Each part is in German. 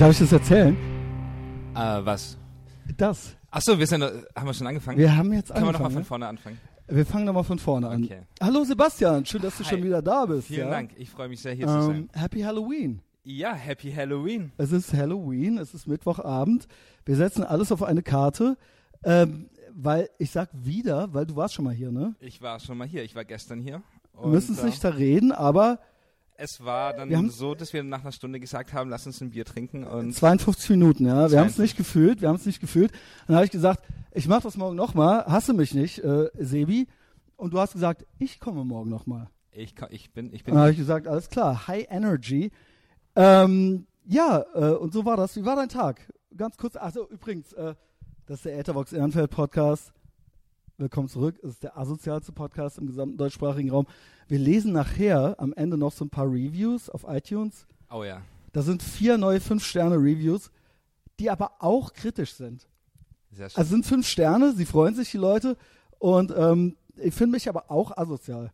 Darf ich das erzählen? Äh, was? Das. Achso, wir sind, haben wir schon angefangen? Wir haben jetzt Können wir angefangen. nochmal von ne? vorne anfangen? Wir fangen nochmal von vorne an. Okay. Hallo Sebastian, schön, dass du Hi. schon wieder da bist. Vielen ja? Dank, ich freue mich sehr hier zu sein. Ähm, Happy Halloween. Ja, Happy Halloween. Es ist Halloween, es ist Mittwochabend. Wir setzen alles auf eine Karte. Ähm, weil ich sag wieder, weil du warst schon mal hier, ne? Ich war schon mal hier, ich war gestern hier. Wir müssen es äh, nicht da reden, aber Es war dann haben- so, dass wir nach einer Stunde gesagt haben, lass uns ein Bier trinken und 52 Minuten, ja. Wir haben es 52. nicht gefühlt, wir haben es nicht gefühlt. Dann habe ich gesagt, ich mache das morgen nochmal, hasse mich nicht, äh, Sebi. Und du hast gesagt, ich komme morgen nochmal. ich, ich bin, ich Dann bin habe ich gesagt, alles klar, High Energy. Ähm, ja, äh, und so war das. Wie war dein Tag? Ganz kurz, also übrigens, äh, das ist der Etherbox Ehrenfeld Podcast. Willkommen zurück. Es ist der asozialste Podcast im gesamten deutschsprachigen Raum. Wir lesen nachher am Ende noch so ein paar Reviews auf iTunes. Oh ja. Da sind vier neue Fünf-Sterne-Reviews, die aber auch kritisch sind. Sehr schön. Also sind fünf Sterne, sie freuen sich, die Leute. Und ähm, ich finde mich aber auch asozial.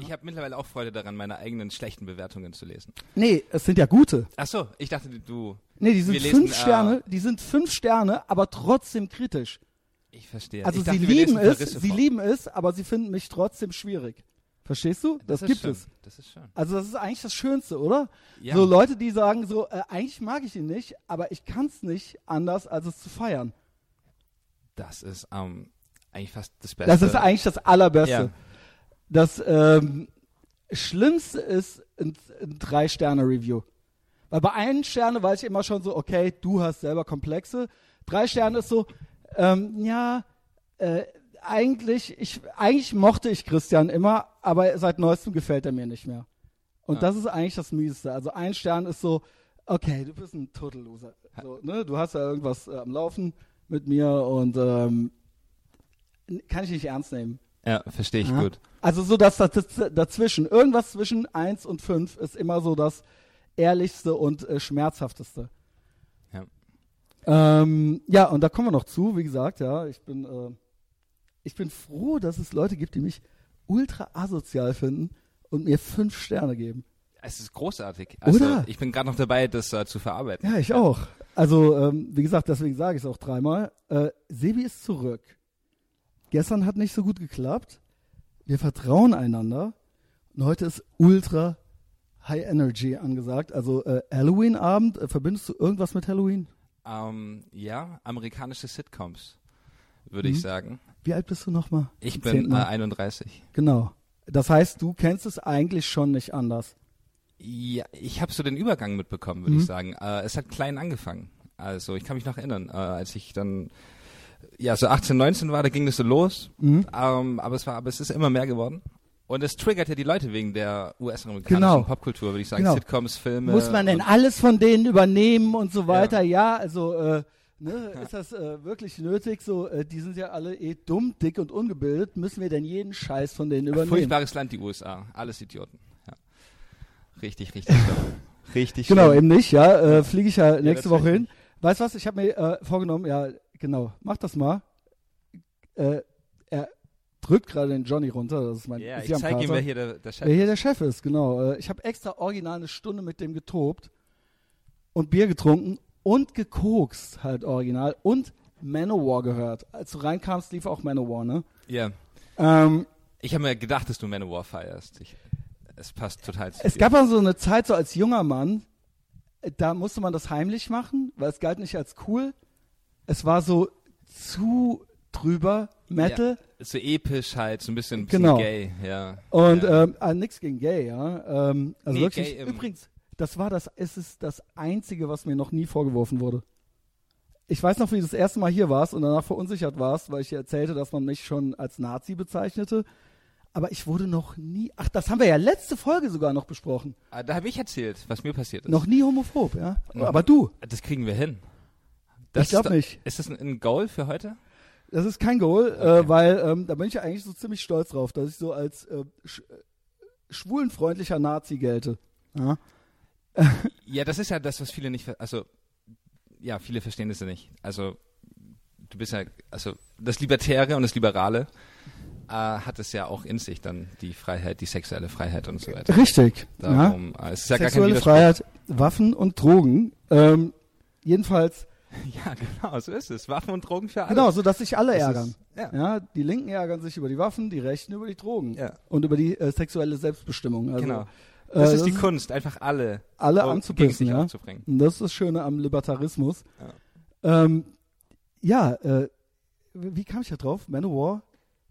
ich habe mittlerweile auch Freude daran, meine eigenen schlechten Bewertungen zu lesen. Nee, es sind ja gute. Achso, ich dachte, du. Nee, die sind Wir lesen, fünf äh, Sterne, die sind fünf Sterne, aber trotzdem kritisch. Ich verstehe. Also ich sie dachte, wir lieben es, sie vor. lieben es, aber sie finden mich trotzdem schwierig. Verstehst du? Das, ist gibt schön. es. Das ist schön. Also das ist eigentlich das Schönste, oder? Ja. So Leute, die sagen so, äh, eigentlich mag ich ihn nicht, aber ich kann es nicht anders, als es zu feiern. Das ist ähm, eigentlich fast das Beste. Das ist eigentlich das Allerbeste. Ja. Das ähm, Schlimmste ist ein, ein Drei-Sterne-Review. Weil bei einen Sterne weiß ich immer schon so, okay, du hast selber Komplexe. Drei Sterne ist so, ähm, ja, äh, eigentlich, ich, eigentlich mochte ich Christian immer, aber seit neuestem gefällt er mir nicht mehr. Und Ja. das ist eigentlich das Mieseste. Also ein Stern ist so, okay, du bist ein Total Loser. So, ne? Du hast ja irgendwas äh, am Laufen mit mir und ähm, kann ich nicht ernst nehmen. Ja, verstehe ich Ja. gut. Also so das, das, das dazwischen, irgendwas zwischen 1 und 5 ist immer so das ehrlichste und äh, schmerzhafteste. Ja. Ähm, ja, und da kommen wir noch zu, wie gesagt, ja, ich bin, äh, ich bin froh, dass es Leute gibt, die mich ultra asozial finden und mir fünf Sterne geben. Es ist großartig. Also, Oder? Ich bin gerade noch dabei, das äh, zu verarbeiten. Ja, ich auch. Also, ähm, wie gesagt, deswegen sage ich es auch dreimal. Äh, Sebi ist zurück. Gestern hat nicht so gut geklappt. Wir vertrauen einander. Und heute ist ultra High Energy angesagt. Also äh, Halloween-Abend. Äh, verbindest du irgendwas mit Halloween? Ähm, ja, amerikanische Sitcoms, würde Mhm. ich sagen. Wie alt bist du nochmal? Ich bin äh, Mal. 31. Genau. Das heißt, du kennst es eigentlich schon nicht anders. Ja, ich habe so den Übergang mitbekommen, würde Mhm. ich sagen. Äh, es hat klein angefangen. Also ich kann mich noch erinnern, äh, als ich dann ja so 18, 19 war, da ging das so los. Mhm. Ähm, aber es war, aber es ist immer mehr geworden. Und es triggert ja die Leute wegen der US-amerikanischen Genau. Popkultur, würde ich sagen. Genau. Sitcoms, Filme. Muss man denn alles von denen übernehmen und so weiter? Ja, also äh, ne, ist das äh, wirklich nötig? So, äh, die sind ja alle eh dumm, dick und ungebildet. Müssen wir denn jeden Scheiß von denen übernehmen? Furchtbares Land, die USA. Alles Idioten. Ja. Richtig, richtig. Richtig Genau, schlimm. eben nicht, ja. Äh, Fliege ich ja nächste Woche tatsächlich. hin. Weißt du was? Ich habe mir äh, vorgenommen, ja, genau, mach das mal. Drückt gerade den Johnny runter. Das ist mein Ja, ich Siamkater. zeige ihm, wer hier der, der Chef Wer hier ist. der Chef ist, genau. Äh, ich habe extra original eine Stunde mit dem getobt und Bier getrunken und gekokst, halt original. Und Manowar gehört. Als du reinkamst, lief auch Manowar, ne? Ja. Ähm, Ich habe mir gedacht, dass du Manowar feierst. Ich, es passt total zu es dir. gab mal so eine Zeit, so als junger Mann, äh, da musste man das heimlich machen, weil es galt nicht als cool. Es war so zu drüber, Metal. So episch halt, so ein bisschen, ein bisschen Genau. gay, ja. Und ja. ähm, ah, nix gegen Gay, ja. Ähm, also Nee, wirklich, übrigens, das war das, es ist das Einzige, was mir noch nie vorgeworfen wurde. Ich weiß noch, wie du das erste Mal hier warst und danach verunsichert warst, weil ich dir erzählte, dass man mich schon als Nazi bezeichnete. Aber ich wurde noch nie, ach, das haben wir ja letzte Folge sogar noch besprochen. Ah, da habe ich erzählt, was mir passiert ist. Noch nie homophob, ja. Aber du, Das kriegen wir hin. ich glaube ist, nicht. Ist das ein Goal für heute? Das ist kein Goal, Okay. äh, weil ähm, da bin ich ja eigentlich so ziemlich stolz drauf, dass ich so als äh, sch äh, schwulenfreundlicher Nazi gelte. Ja? Ja, das ist ja das, was viele nicht, also, ja, viele verstehen das ja nicht. Also, du bist ja, also, das Libertäre und das Liberale äh, hat es ja auch in sich, dann die Freiheit, die sexuelle Freiheit und so weiter. Richtig. ja? Darum, äh, es ist ja gar kein Sexuelle. Freiheit, Waffen und Drogen. Ähm, jedenfalls, Ja, genau, so ist es. Waffen und Drogen für alle. genau, so dass sich alle Das ärgern. Ist, ja. Ja, die Linken ärgern sich über die Waffen, die Rechten über die Drogen Ja. und über die äh, sexuelle Selbstbestimmung. Also, genau. äh, Das ist die Kunst, einfach alle, alle oh, anzupissen, ja. aufzubringen. Und das ist das Schöne am Libertarismus. Ja, ähm, ja äh, wie kam ich da drauf? Manowar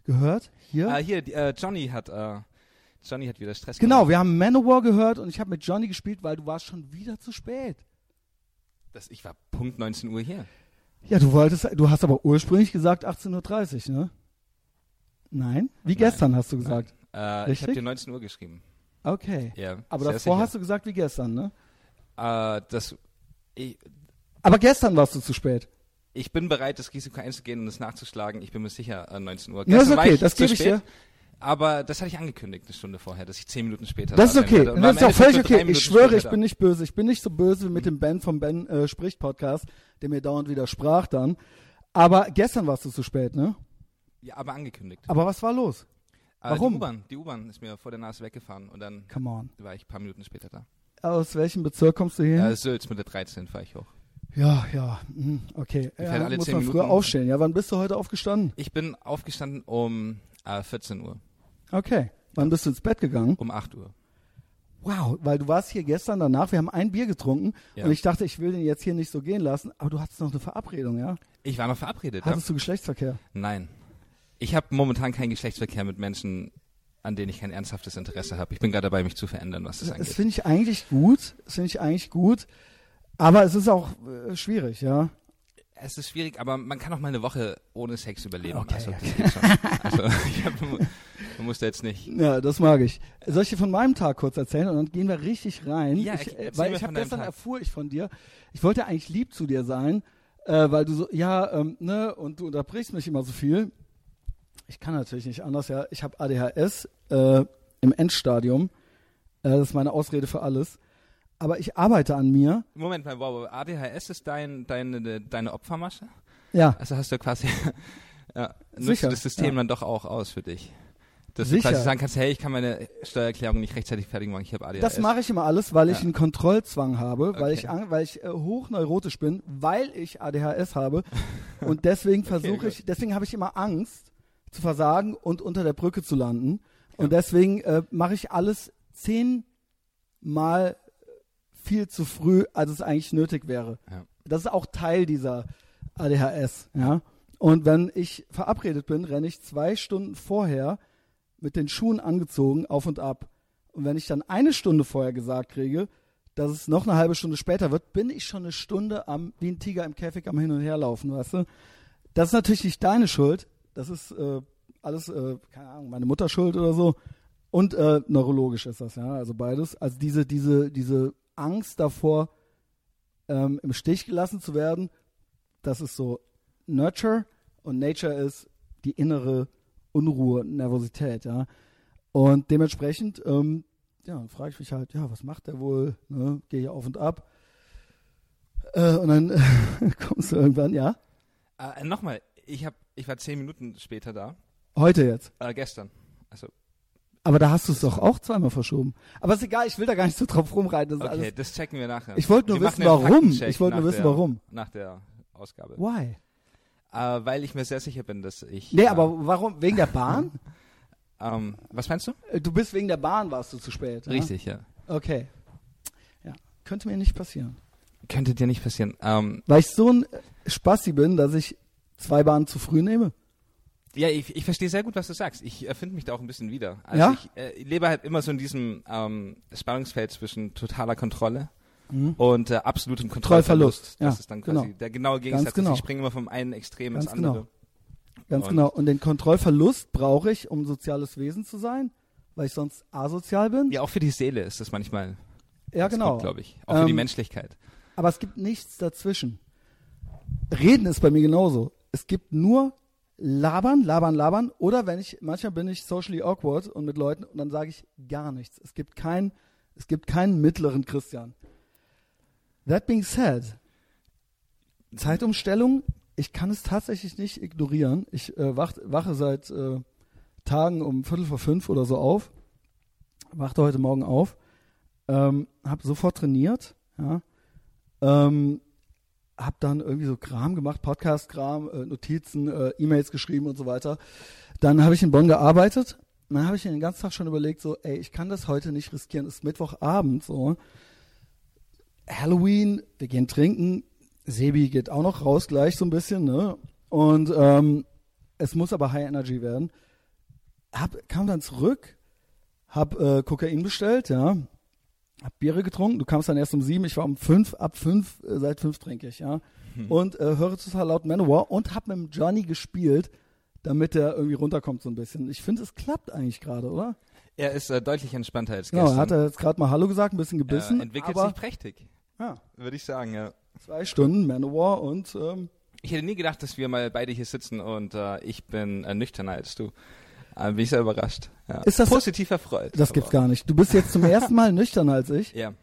gehört hier? Ah, hier, die, äh, Johnny hat, äh, Johnny hat wieder Stress genau, gemacht. wir haben Manowar gehört und ich habe mit Johnny gespielt, weil du warst schon wieder zu spät. Das, ich war Punkt 19 Uhr hier. Ja, du wolltest, du hast aber ursprünglich gesagt 18.30 Uhr, ne? Nein? Wie Nein. gestern hast du gesagt. Äh, ich habe dir 19 Uhr geschrieben. Okay. Ja, Aber davor sicher. hast du gesagt wie gestern, ne? Äh, das, ich, Aber gestern warst du zu spät. ich bin bereit, das Risiko einzugehen und es nachzuschlagen. Ich bin mir sicher, äh, 19 Uhr. Ja, ist Gestern okay, das gebe ich dir. Aber das hatte ich angekündigt, eine Stunde vorher, dass ich 10 Minuten später Das ist okay. Das ist auch völlig okay. Ich schwöre, ich bin nicht böse. Ich bin nicht so böse wie mit dem Ben vom Ben äh, spricht Podcast, der mir dauernd widersprach dann. Aber gestern warst du zu spät, ne? Ja, aber angekündigt. Aber was war los? Äh, warum? Die U-Bahn, die U-Bahn ist mir vor der Nase weggefahren und dann Come on. war ich ein paar Minuten später da. Aus welchem Bezirk kommst du hier? Ja, Sülz mit der 13 fahre ich hoch. Ja, ja, hm, okay. fährt Ja, alle muss 10 man früher Minuten. aufstehen. Ja, wann bist du heute aufgestanden? Ich bin aufgestanden um äh, 14 Uhr, Okay. Wann bist du ins Bett gegangen? um 8 Uhr. Wow, weil du warst hier gestern danach, wir haben ein Bier getrunken Ja. und ich dachte, ich will den jetzt hier nicht so gehen lassen, aber du hattest noch eine Verabredung, ja? Ich war noch verabredet. Ja? Hattest du Geschlechtsverkehr? Nein. Ich habe momentan keinen Geschlechtsverkehr mit Menschen, an denen ich kein ernsthaftes Interesse habe. Ich bin gerade dabei, mich zu verändern, was das Das angeht. finde ich eigentlich gut, das finde ich eigentlich gut, aber es ist auch äh, schwierig, ja? Es ist schwierig, aber man kann auch mal eine Woche ohne Sex überleben. Okay, also, okay. also ich hab, man muss da jetzt nicht. Ja, das mag ich. Soll ich dir von meinem Tag kurz erzählen und dann gehen wir richtig rein? Ja, ich, äh, weil ich habe gestern Tag. erfuhr ich von dir, ich wollte eigentlich lieb zu dir sein, äh, weil du so, ja, ähm, ne, und du unterbrichst mich immer so viel. Ich kann natürlich nicht anders, ja. Ich habe ADHS äh, im Endstadium. Äh, das ist meine Ausrede für alles. Aber ich arbeite an mir. Moment mal, wow, ADHS ist dein, deine, deine Opfermasche? Ja, Also hast du quasi, ja, nutzt Sicher, das System ja. dann doch auch aus für dich? Dass Sicher. du quasi sagen kannst, hey, ich kann meine Steuererklärung nicht rechtzeitig fertig machen, ich habe ADHS. das mache ich immer alles, weil ich Ja. einen Kontrollzwang habe, weil Okay. ich, an- weil ich äh, hochneurotisch bin, weil ich ADHS habe. Und deswegen versuche gut. ich, deswegen habe ich immer Angst zu versagen und unter der Brücke zu landen. Und deswegen äh, mache ich alles zehnmal viel zu früh, als es eigentlich nötig wäre. Ja. Das ist auch Teil dieser ADHS, ja. Und wenn ich verabredet bin, renne ich zwei Stunden vorher mit den Schuhen angezogen auf und ab. Und wenn ich dann eine Stunde vorher gesagt kriege, dass es noch eine halbe Stunde später wird, bin ich schon eine Stunde am, wie ein Tiger im Käfig am Hin und Her laufen, weißt du? Das ist natürlich nicht deine Schuld. Das ist äh, alles, äh, keine Ahnung, meine Mutter schuld oder so. Und äh, neurologisch ist das, ja, also beides. Also diese, diese, diese Angst davor, ähm, im Stich gelassen zu werden, das ist so Nurture und Nature ist die innere Unruhe, Nervosität, ja. Und dementsprechend, ähm, ja, frage ich mich halt, ja, was macht der wohl? Ne? Gehe ich auf und ab. Äh, und dann kommst du irgendwann, ja, Äh, Nochmal, ich, hab, ich war zehn Minuten später da, heute jetzt. äh, gestern. Also, Aber da hast du es doch auch zweimal verschoben. Aber ist egal, ich will da gar nicht so drauf rumreiten. Das okay, alles. das checken wir nachher. Ich wollte nur Wir wissen, warum. Ich wollte nur nach wissen, der, warum. Nach der Ausgabe. Why? Äh, weil ich mir sehr sicher bin, dass ich. Nee, äh, aber warum? Wegen der Bahn? Ähm, was meinst du? Äh, Du bist wegen der Bahn, warst du zu spät. Ja? Richtig, ja. Okay. Ja, könnte mir nicht passieren. Könnte dir nicht passieren. Ähm, Weil ich so ein Spassi bin, dass ich zwei Bahnen zu früh nehme. Ja, ich, ich verstehe sehr gut, was du sagst. Ich erfinde mich da auch ein bisschen wieder. Also Ja? ich, äh, ich lebe halt immer so in diesem ähm, Spannungsfeld zwischen totaler Kontrolle Mhm. und äh, absolutem Kontrollverlust. Kontrollverlust. Das Ja, ist dann quasi genau. der genaue Gegensatz. genau. Ich springe immer vom einen Extrem Ganz ins andere. genau. Ganz Und- genau. Und den Kontrollverlust brauche ich, um soziales Wesen zu sein, weil ich sonst asozial bin. Ja, auch für die Seele ist das manchmal. Ja, genau. glaube ich. Auch für die Ähm, Menschlichkeit. Aber es gibt nichts dazwischen. Reden ist bei mir genauso. Es gibt nur labern, labern, labern. Oder wenn ich, manchmal bin ich socially awkward und mit Leuten und dann sage ich gar nichts. Es gibt kein, es gibt keinen mittleren Christian. That being said, Zeitumstellung, ich kann es tatsächlich nicht ignorieren. Ich äh, wach, wache seit äh, Tagen um Viertel vor fünf oder so auf. Wachte heute Morgen auf. Ähm, habe sofort trainiert. Ja. Ähm, hab dann irgendwie so Kram gemacht, Podcast-Kram, äh, Notizen, äh, E-Mails geschrieben und so weiter. Dann habe ich in Bonn gearbeitet. Dann habe ich den ganzen Tag schon überlegt, so, ey, ich kann das heute nicht riskieren. Es ist Mittwochabend, so. Halloween, wir gehen trinken. Sebi geht auch noch raus gleich so ein bisschen, ne? Und ähm, es muss aber High Energy werden. Hab, kam dann zurück, hab äh, Kokain bestellt, ja, hab Biere getrunken. Du kamst dann erst um sieben, ich war um fünf, ab fünf, äh, seit fünf trinke ich, ja. Hm. Und äh, höre total laut Manowar und hab mit dem Johnny gespielt, damit er irgendwie runterkommt so ein bisschen. Ich finde, es klappt eigentlich gerade, oder? Er ist äh, deutlich entspannter als Genau, gestern. er hat er jetzt gerade mal Hallo gesagt, ein bisschen gebissen. äh, entwickelt aber, sich prächtig, ja, würde ich sagen, ja. zwei Stunden Manowar und ähm, Ich hätte nie gedacht, dass wir mal beide hier sitzen und äh, ich bin äh, nüchterner als du. Äh, bin ich sehr überrascht. Ja. Ist das- Positiv erfreut. das gibt's aber- gar nicht. Du bist jetzt zum ersten Mal nüchterner als ich. Ja.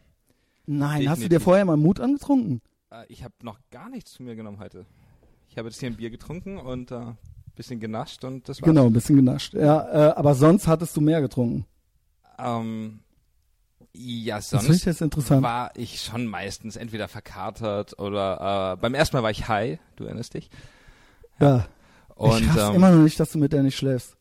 Nein, hast du dir Definitiv. vorher mal Mut angetrunken? Äh, ich habe noch gar nichts zu mir genommen heute. Ich habe jetzt hier ein Bier getrunken und äh, bisschen genascht und das war's. Genau, ein bisschen genascht. Ja, äh, aber sonst hattest du mehr getrunken. Ähm, ja, Das finde ich sonst jetzt interessant. war ich schon meistens entweder verkatert oder äh, beim ersten Mal war ich high, du erinnerst dich. ja. Und ich hasse ähm, immer noch nicht, dass du mit der nicht schläfst.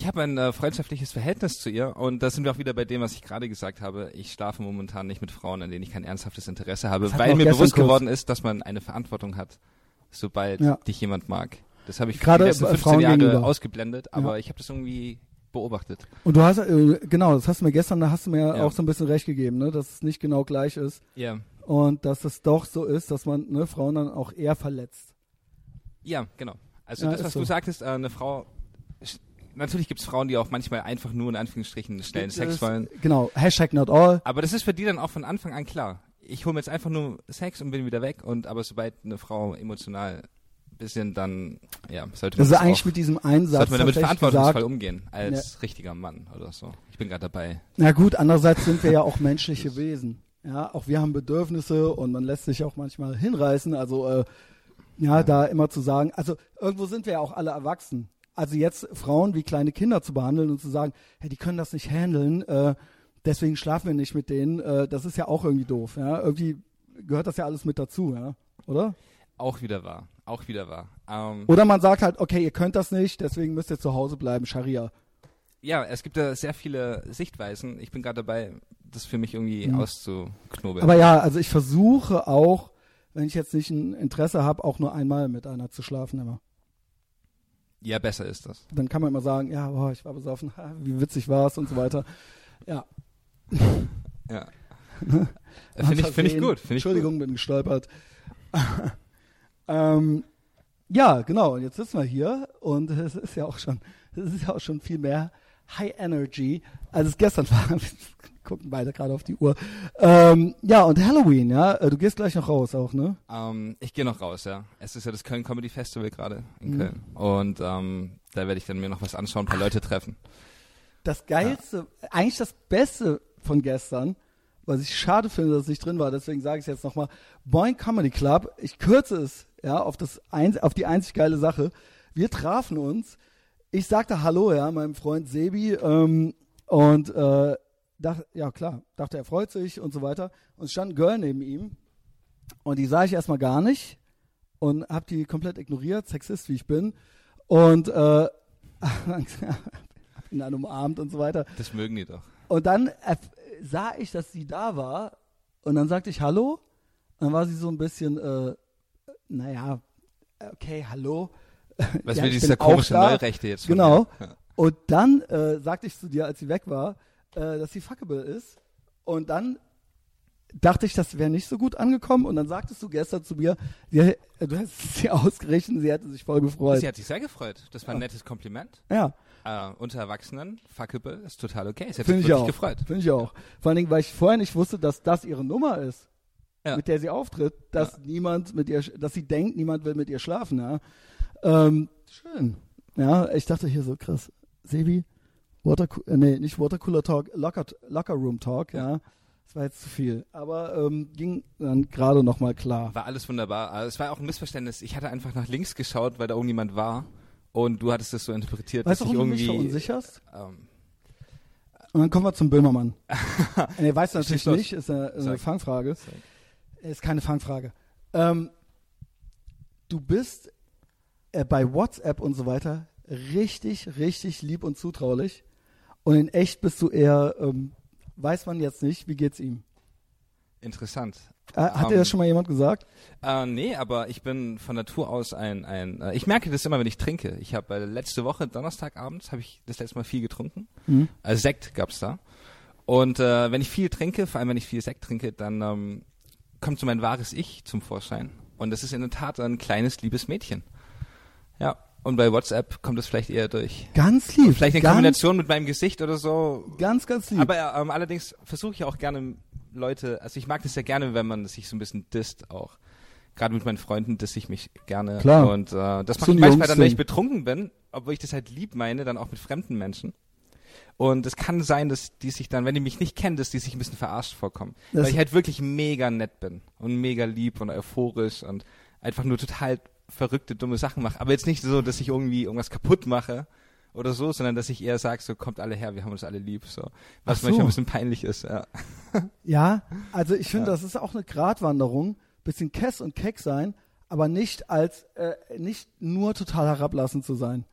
Ich habe ein äh, freundschaftliches Verhältnis zu ihr und da sind wir auch wieder bei dem, was ich gerade gesagt habe. Ich schlafe momentan nicht mit Frauen, an denen ich kein ernsthaftes Interesse habe, weil mir bewusst kurz. geworden ist, dass man eine Verantwortung hat, sobald Ja. dich jemand mag. Das habe ich Gerade die letzten bei 15 Frauen Jahre gegenüber. ausgeblendet, aber Ja. ich habe das irgendwie beobachtet. Und du hast, äh, genau, das hast du mir gestern, da hast du mir Ja. auch so ein bisschen recht gegeben, ne, dass es nicht genau gleich ist Ja. und dass es doch so ist, dass man ne, Frauen dann auch eher verletzt. Ja, genau. Also Ja, das, was so. du sagtest, äh, eine Frau. Natürlich gibt es Frauen, die auch manchmal einfach nur in Anführungsstrichen schnellen Sex wollen. Genau, Hashtag not all. Aber das ist für die dann auch von Anfang an klar. Ich hole mir jetzt einfach nur Sex und bin wieder weg. Und aber sobald eine Frau emotional ein bisschen dann, ja, sollte man das eigentlich auch, mit diesem Einsatz sollte man damit verantwortungsvoll gesagt. umgehen als richtiger Mann oder so. Ich bin gerade dabei. Na gut, andererseits sind wir ja auch menschliche Wesen. Ja, auch wir haben Bedürfnisse und man lässt sich auch manchmal hinreißen. Also äh, ja, da immer zu sagen, also irgendwo sind wir ja auch alle erwachsen. Also jetzt Frauen wie kleine Kinder zu behandeln und zu sagen, hey, die können das nicht handeln, äh, deswegen schlafen wir nicht mit denen, äh, das ist ja auch irgendwie doof. Ja, irgendwie gehört das ja alles mit dazu, ja, oder? Auch wieder wahr. Auch wieder wahr. Ähm, Oder man sagt halt, okay, ihr könnt das nicht, deswegen müsst ihr zu Hause bleiben, Scharia. ja, es gibt da sehr viele Sichtweisen. Ich bin gerade dabei, das für mich irgendwie Mhm. auszuknobeln. Aber ja, also ich versuche auch, wenn ich jetzt nicht ein Interesse habe, auch nur einmal mit einer zu schlafen immer. Ja, besser ist das. Dann kann man immer sagen, ja, boah, ich war besoffen, ha, wie witzig war es und so weiter. Ja. Ja. Äh, Finde ich, find ich gut. Find ich Entschuldigung, bin gestolpert. ähm, ja, genau. Und jetzt sitzen wir hier und es ist ja auch schon, es ist ja auch schon viel mehr High Energy, als es gestern war. Wir gucken beide gerade auf die Uhr. Ähm, ja, und Halloween, ja. Äh, Du gehst gleich noch raus auch, ne? Ähm, ich gehe noch raus, ja. Es ist ja das Köln Comedy Festival gerade in Mhm. Köln. Und ähm, da werde ich dann mir noch was anschauen, ein paar Leute treffen. Das Geilste, eigentlich das Beste von gestern, was ich schade finde, dass es nicht drin war, deswegen sage ich es jetzt nochmal, Boing Comedy Club, ich kürze es, ja, auf, das auf die einzig geile Sache. Wir trafen uns, ich sagte Hallo, ja, meinem Freund Sebi, ähm, und äh, dachte, ja klar, dachte, er freut sich und so weiter. Und es stand ein Girl neben ihm und die sah ich erstmal gar nicht und hab die komplett ignoriert, Sexist wie ich bin. Und äh, hab ihn dann umarmt und so weiter. Das mögen die doch. Und dann sah ich, dass sie da war. Und dann sagte ich Hallo. Und dann war sie so ein bisschen, äh, naja, okay, hallo. Was Ja, will dieser komische. Neurechte jetzt Genau. Ja. Und dann äh, sagte ich zu dir, als sie weg war, äh, dass sie fuckable ist. Und dann dachte ich, das wäre nicht so gut angekommen. Und dann sagtest du gestern zu mir, sie, äh, du hast sie ausgerechnet, sie hätte sich voll gefreut. Sie hat sich sehr gefreut. Das war ein nettes Kompliment. ja, Äh, unter Erwachsenen, fuckable, ist total okay. Sie hat finde sich ich wirklich auch. gefreut. Finde ich auch. Vor allen Dingen, weil ich vorher nicht wusste, dass das ihre Nummer ist. Ja. mit der sie auftritt, dass niemand mit ihr, dass sie denkt, niemand will mit ihr schlafen. Ja. Ähm, schön. Ja, ich dachte hier so, krass, Sebi, Water, äh, nee, nicht Watercooler Talk, Locker, Locker Room Talk, ja. Das war jetzt zu viel. Aber ähm, ging dann gerade noch mal klar. War alles wunderbar. Also es war auch ein Missverständnis. Ich hatte einfach nach links geschaut, weil da irgendjemand war. Und du hattest das so interpretiert, Weißt du, dass ich du mich irgendwie. verunsicherst? Ähm, Und dann kommen wir zum Böhmermann. nee, weißt du natürlich nicht, ist eine, eine. Fangfrage. Sag. Ist keine Fangfrage. Ähm, du bist äh, bei WhatsApp und so weiter richtig, richtig lieb und zutraulich. Und in echt bist du eher, ähm, weiß man jetzt nicht, wie geht's ihm? Interessant. Äh, hat Ähm, dir das schon mal jemand gesagt? Äh, nee, aber ich bin von Natur aus ein, ein äh, ich merke das immer, wenn ich trinke. Ich habe äh, letzte Woche, Donnerstagabends, habe ich das letzte Mal viel getrunken. Mhm. Äh, Sekt gab's da. Und äh, wenn ich viel trinke, vor allem wenn ich viel Sekt trinke, dann ähm, kommt so mein wahres Ich zum Vorschein. Und das ist in der Tat ein kleines, liebes Mädchen. Ja. Und bei WhatsApp kommt das vielleicht eher durch. Ganz lieb. Vielleicht in Kombination mit meinem Gesicht oder so. Ganz, ganz lieb. Aber ähm, allerdings versuche ich auch gerne Leute, also ich mag das ja gerne, wenn man sich so ein bisschen disst auch. Gerade mit meinen Freunden disse ich mich gerne. Klar. Und äh, das mache ich manchmal dann, wenn ich betrunken bin, obwohl ich das halt lieb meine, dann auch mit fremden Menschen. Und es kann sein, dass die sich dann, wenn die mich nicht kennen, dass die sich ein bisschen verarscht vorkommen. Das- weil ich halt wirklich mega nett bin und mega lieb und euphorisch und einfach nur total verrückte, dumme Sachen mache. Aber jetzt nicht so, dass ich irgendwie irgendwas kaputt mache oder so, sondern dass ich eher sage, so kommt alle her, wir haben uns alle lieb. So. Was so. manchmal ein bisschen peinlich ist, ja. Ja, also ich finde, Ja. das ist auch eine Gratwanderung, bisschen Kess und Keck sein, aber nicht als äh, nicht nur total herablassend zu sein.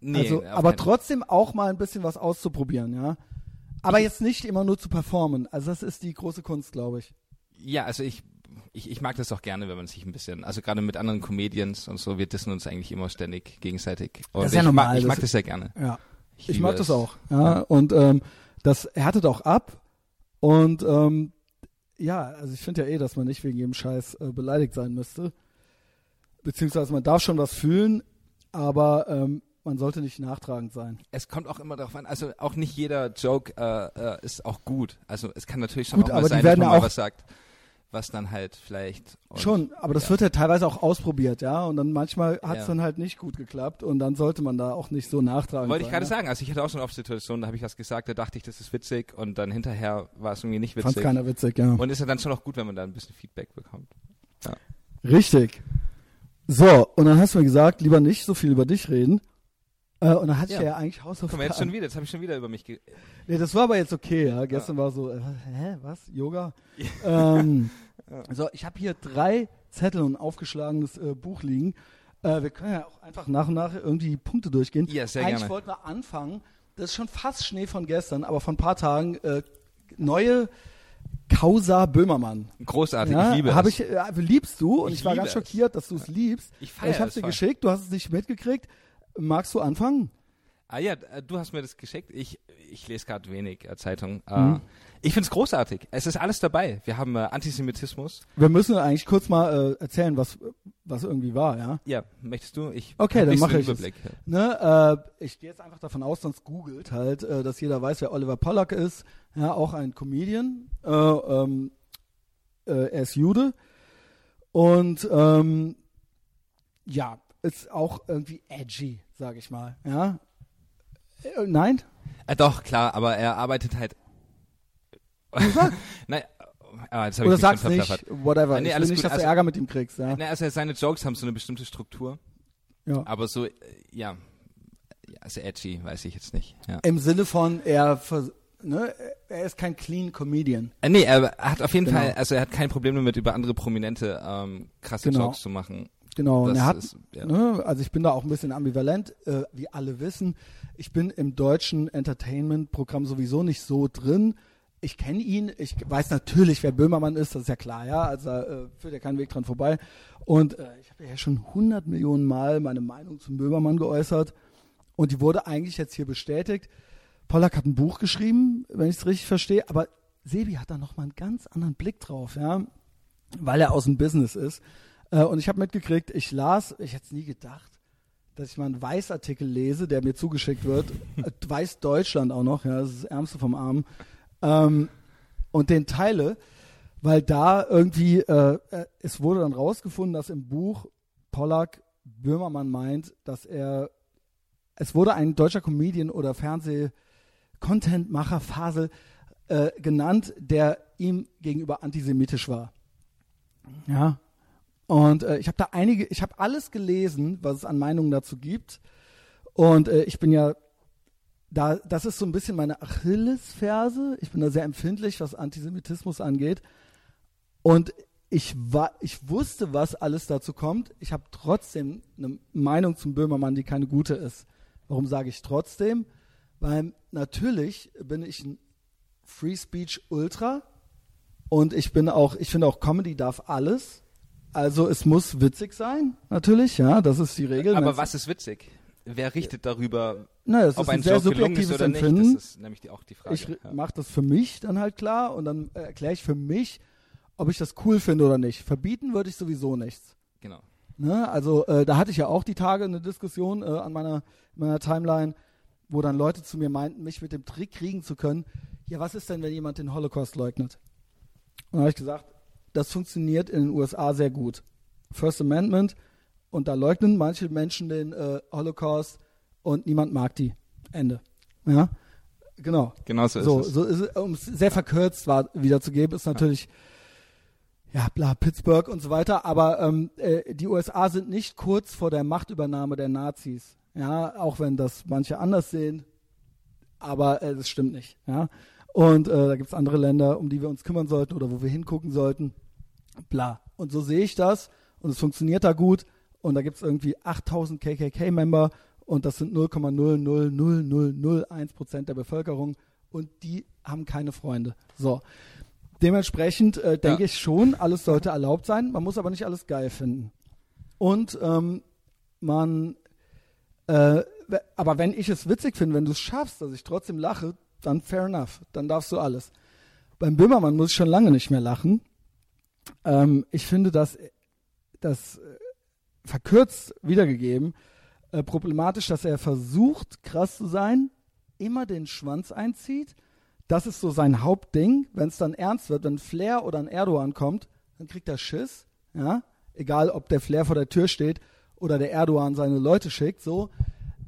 Nee, also, aber trotzdem auch mal ein bisschen was auszuprobieren, ja. Aber jetzt nicht immer nur zu performen. Also das ist die große Kunst, glaube ich. Ja, also ich, ich, ich mag das auch gerne, wenn man sich ein bisschen, also gerade mit anderen Comedians und so, wir dissen uns eigentlich immer ständig gegenseitig. Und Das ist ja ich, normal, mag, ich mag das sehr gerne. Ja. Ich, liebe mag das auch. Ja. Und ähm, das härtet auch ab. Und ähm, ja, also ich finde ja eh, dass man nicht wegen jedem Scheiß äh, beleidigt sein müsste. Beziehungsweise man darf schon was fühlen, aber ähm, man sollte nicht nachtragend sein. Es kommt auch immer darauf an, also auch nicht jeder Joke äh, äh, ist auch gut. Also es kann natürlich schon Gut, auch mal sein, dass man ja mal auch- was sagt, was dann halt vielleicht und, Schon, aber das ja. wird ja teilweise auch ausprobiert, ja. Und dann manchmal hat es Ja. dann halt nicht gut geklappt und dann sollte man da auch nicht so nachtragend Wollte ich gerade ja. sagen, also ich hatte auch schon oft Situationen, da habe ich was gesagt, da dachte ich, das ist witzig und dann hinterher war es irgendwie nicht witzig. keiner witzig, ja. Und ist ja dann schon auch gut, wenn man da ein bisschen Feedback bekommt. Richtig. So, und dann hast du mir gesagt, lieber nicht so viel über dich reden. Äh, und dann hatte ich Ja. eigentlich Guck mal, jetzt Hausaufgaben. schon wieder, jetzt habe ich schon wieder über mich ge Nee, das war aber jetzt okay, ja. Gestern war so, äh, hä, was? Yoga? ähm, So, ich habe hier drei Zettel und ein aufgeschlagenes äh, Buch liegen. Äh, wir können ja auch einfach nach und nach irgendwie die Punkte durchgehen. Ja, sehr Eigentlich gerne. wollten wir anfangen. Das ist schon fast Schnee von gestern, aber von ein paar Tagen äh, neue Causa Böhmermann. Großartig, Ja, ich liebe hab es. Ich, äh, liebst du und ich, Ich war ganz es. schockiert, dass du es liebst. Ich feiere ich habe es dir geschickt, du hast es nicht mitgekriegt. Magst du anfangen? Ah ja, äh, du hast mir das geschickt. Ich, ich lese gerade wenig äh, Zeitung. Äh, Mhm. Ich finde es großartig. Es ist alles dabei. Wir haben äh, Antisemitismus. Wir müssen eigentlich kurz mal äh, erzählen, was, was irgendwie war, ja? Ja, möchtest du? Ich Okay, dann mache ich es. Überblick. Ne, äh, ich gehe jetzt einfach davon aus, sonst googelt halt, äh, dass jeder weiß, wer Oliver Pollack ist. Ja, auch ein Comedian. Äh, ähm, äh, er ist Jude. Und ähm, ja, ist auch irgendwie edgy, sage ich mal. Ja. Nein? Äh, doch, klar, aber er arbeitet halt. Nein, ah, habe Oder sag's nicht, whatever. Nee, ich will nicht, gut. dass du Also- Ärger mit ihm kriegst. Ja. Na, also seine Jokes haben so eine bestimmte Struktur, Ja. aber so, äh, ja, also edgy, weiß ich jetzt nicht. Ja. Im Sinne von, er, ne, er ist kein clean Comedian. Äh, nee, er hat auf jeden Genau. Fall, also er hat kein Problem damit, über andere Prominente ähm, krasse Genau. Jokes zu machen. Genau, und Das er hat, ist, ja. ne, also ich bin da auch ein bisschen ambivalent, äh, wie alle wissen. Ich bin im deutschen Entertainment-Programm sowieso nicht so drin. Ich kenne ihn, ich weiß natürlich, wer Böhmermann ist, das ist ja klar, ja, also äh, führt ja keinen Weg dran vorbei. Und äh, ich habe ja schon 100 Millionen Mal meine Meinung zum Böhmermann geäußert und die wurde eigentlich jetzt hier bestätigt. Pollack hat ein Buch geschrieben, wenn ich es richtig verstehe, aber Sebi hat da nochmal einen ganz anderen Blick drauf, ja, weil er aus dem Business ist. Äh, und ich habe mitgekriegt, ich las, ich hätte es nie gedacht, dass ich mal einen Weißartikel lese, der mir zugeschickt wird. Äh, Weiß Deutschland auch noch, ja, das ist das Ärmste vom Arm. Ähm, und den teile, weil da irgendwie, äh, äh, es wurde dann rausgefunden, dass im Buch Pollack Böhmermann meint, dass er, es wurde ein deutscher Comedian oder Fernseh-Contentmacher Fasel äh, genannt, der ihm gegenüber antisemitisch war. Ja. Und äh, ich habe da einige, ich habe alles gelesen, was es an Meinungen dazu gibt. Und äh, ich bin ja da, das ist so ein bisschen meine Achillesferse. Ich bin da sehr empfindlich, was Antisemitismus angeht. Und ich, war, ich wusste, was alles dazu kommt. Ich habe trotzdem eine Meinung zum Böhmermann, die keine gute ist. Warum sage ich trotzdem? Weil natürlich bin ich ein Free Speech Ultra und ich bin auch, ich finde auch Comedy darf alles. Also es muss witzig sein, natürlich, ja, das ist die Regel. Aber was ist witzig? Wer richtet darüber, naja, es ob ist ein ein sehr gelungen subjektives ist oder Empfinden. nicht? Das ist nämlich die, auch die Frage. ich ja. mache das für mich dann halt klar und dann erkläre ich für mich, ob ich das cool finde oder nicht. Verbieten würde ich sowieso nichts. Genau. Ne? Also äh, da hatte ich ja auch die Tage eine Diskussion äh, an meiner, meiner Timeline, wo dann Leute zu mir meinten, mich mit dem Trick kriegen zu können. Ja, was ist denn, wenn jemand den Holocaust leugnet? Und da habe ich gesagt, das funktioniert in den USA sehr gut. First Amendment und da leugnen manche Menschen den äh, Holocaust und niemand mag die. Ende. Ja, genau. Genau so ist So, es. so ist um es sehr verkürzt war, wiederzugeben, ist natürlich, ja, bla, Pittsburgh und so weiter, aber ähm, äh, die USA sind nicht kurz vor der Machtübernahme der Nazis. Ja, auch wenn das manche anders sehen, aber äh, das stimmt nicht. Ja, und äh, da gibt es andere Länder, um die wir uns kümmern sollten oder wo wir hingucken sollten. Bla. Und so sehe ich das und es funktioniert da gut und da gibt es irgendwie 8000 KKK-Member und das sind 0,0000001 Prozent der Bevölkerung und die haben keine Freunde. So. Dementsprechend äh, denke Ja. ich schon, alles sollte erlaubt sein. Man muss aber nicht alles geil finden. Und ähm, man, äh, aber wenn ich es witzig finde, wenn du es schaffst, dass ich trotzdem lache, dann fair enough. Dann darfst du alles. Beim Böhmermann muss ich schon lange nicht mehr lachen. Ähm, ich finde das, das äh, verkürzt wiedergegeben, äh, problematisch, dass er versucht, krass zu sein, immer den Schwanz einzieht. Das ist so sein Hauptding. Wenn es dann ernst wird, wenn Flair oder ein Erdogan kommt, dann kriegt er Schiss. Ja? Egal, ob der Flair vor der Tür steht oder der Erdogan seine Leute schickt. So,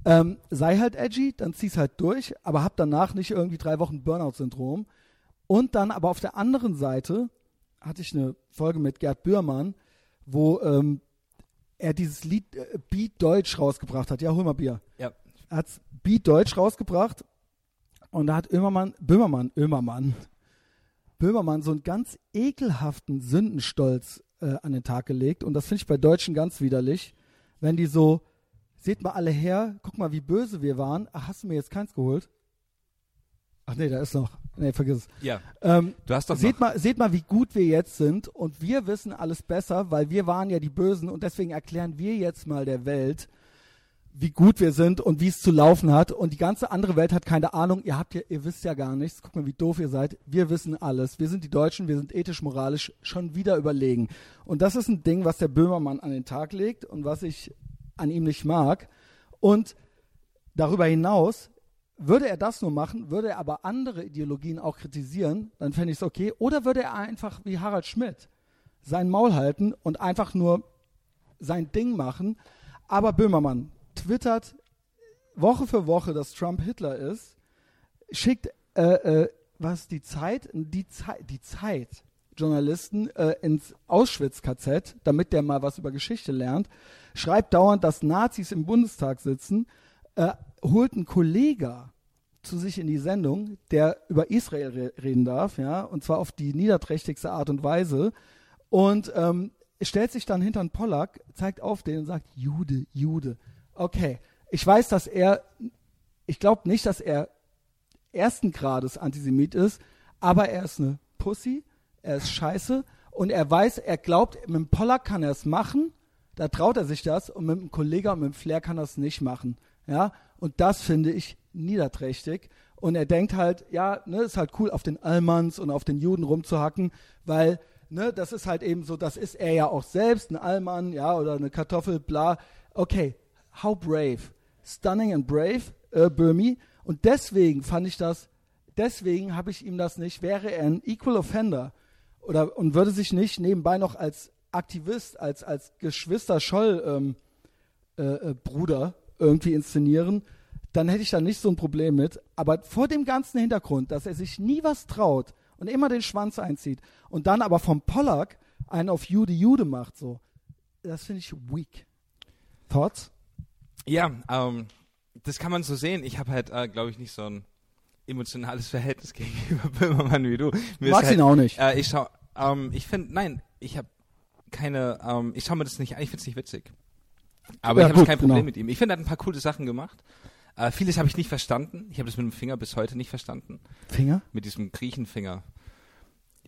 ähm, sei halt edgy, dann zieh's halt durch, aber hab danach nicht irgendwie drei Wochen Burnout-Syndrom. Und dann aber auf der anderen Seite hatte ich eine Folge mit Gerd Bührmann, wo ähm, er dieses Lied äh, Beat Deutsch rausgebracht hat. Ja, hol mal Bier. Ja. Er hat Beat Deutsch rausgebracht und da hat Ömermann, Böhmermann, Ömermann, Böhmermann so einen ganz ekelhaften Sündenstolz äh, an den Tag gelegt. Und das finde ich bei Deutschen ganz widerlich, wenn die so, seht mal alle her, guck mal, wie böse wir waren. Ach, hast du mir jetzt keins geholt? Ach nee, da ist noch. Nee, vergiss es. Ja, Ähm, du hast doch seht noch. mal, seht mal, wie gut wir jetzt sind und wir wissen alles besser, weil wir waren ja die Bösen und deswegen erklären wir jetzt mal der Welt, wie gut wir sind und wie es zu laufen hat und die ganze andere Welt hat keine Ahnung. Ihr habt ja, ihr wisst ja gar nichts. Guck mal, wie doof ihr seid. Wir wissen alles. Wir sind die Deutschen. Wir sind ethisch, moralisch schon wieder überlegen. Und das ist ein Ding, was der Böhmermann an den Tag legt und was ich an ihm nicht mag. Und darüber hinaus würde er das nur machen, würde er aber andere Ideologien auch kritisieren, dann fände ich es okay. Oder würde er einfach wie Harald Schmidt sein Maul halten und einfach nur sein Ding machen. Aber Böhmermann twittert Woche für Woche, dass Trump Hitler ist, schickt äh, äh, was die Zeit, die Zeit, die Zeit Journalisten äh, ins Auschwitz-KZ, damit der mal was über Geschichte lernt, schreibt dauernd, dass Nazis im Bundestag sitzen, äh, holt einen Kollege zu sich in die Sendung, der über Israel re reden darf, ja, und zwar auf die niederträchtigste Art und Weise und ähm, stellt sich dann hinter einen Pollack, zeigt auf den und sagt, Jude, Jude. Okay, ich weiß, dass er, ich glaube nicht, dass er ersten Grades Antisemit ist, aber er ist eine Pussy, er ist scheiße und er weiß, er glaubt, mit dem Pollack kann er es machen, da traut er sich das und mit dem Kollegen und mit dem Flair kann er es nicht machen. Ja, und das finde ich niederträchtig. Und er denkt halt, ja, ne, ist halt cool, auf den Allmanns und auf den Juden rumzuhacken, weil, ne, das ist halt eben so, das ist er ja auch selbst, ein Allmann, ja, oder eine Kartoffel, bla. Okay, how brave. Stunning and brave, äh, Böhmi. Und deswegen fand ich das, deswegen habe ich ihm das nicht, wäre er ein Equal Offender oder und würde sich nicht nebenbei noch als Aktivist, als, als Geschwister Scholl ähm, äh, äh, Bruder irgendwie inszenieren, dann hätte ich da nicht so ein Problem mit. Aber vor dem ganzen Hintergrund, dass er sich nie was traut und immer den Schwanz einzieht und dann aber vom Pollack einen auf Jude Jude macht, so, das finde ich weak. Thoughts? Ja, ähm, das kann man so sehen. Ich habe halt, äh, glaube ich, nicht so ein emotionales Verhältnis gegenüber Böhmermann wie du. Mir Magst halt, ihn auch nicht. Äh, ich schau, ähm, ich finde, nein, ich habe keine, ähm, ich schaue mir das nicht an, ich finde es nicht witzig. Aber Ja, ich habe kein Problem genau. mit ihm. Ich finde, er hat ein paar coole Sachen gemacht. Äh, vieles habe ich nicht verstanden. Ich habe das mit dem Finger bis heute nicht verstanden. Finger? Mit diesem Griechenfinger.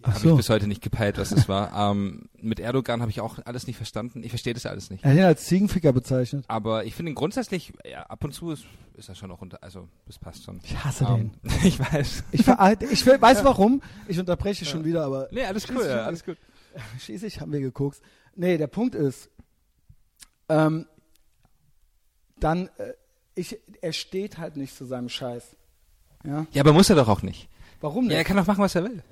Habe so. ich bis heute nicht gepeilt, was das war. Ähm, mit Erdogan habe ich auch alles nicht verstanden. Ich verstehe das alles nicht. Er hat ihn als Ziegenficker bezeichnet. Aber ich finde ihn grundsätzlich, ja, ab und zu ist, ist er schon auch unter, also das passt schon. Ich hasse Ähm, ich weiß. Ich, ver ich weiß warum. Ich unterbreche schon wieder, aber Nee, alles cool, ja, alles gut. schließlich haben wir geguckt. Nee, der Punkt ist, ähm, dann, äh, ich, er steht halt nicht zu seinem Scheiß. Ja? Ja, aber muss er doch auch nicht. Warum Ja, er nicht? kann doch machen, was er will.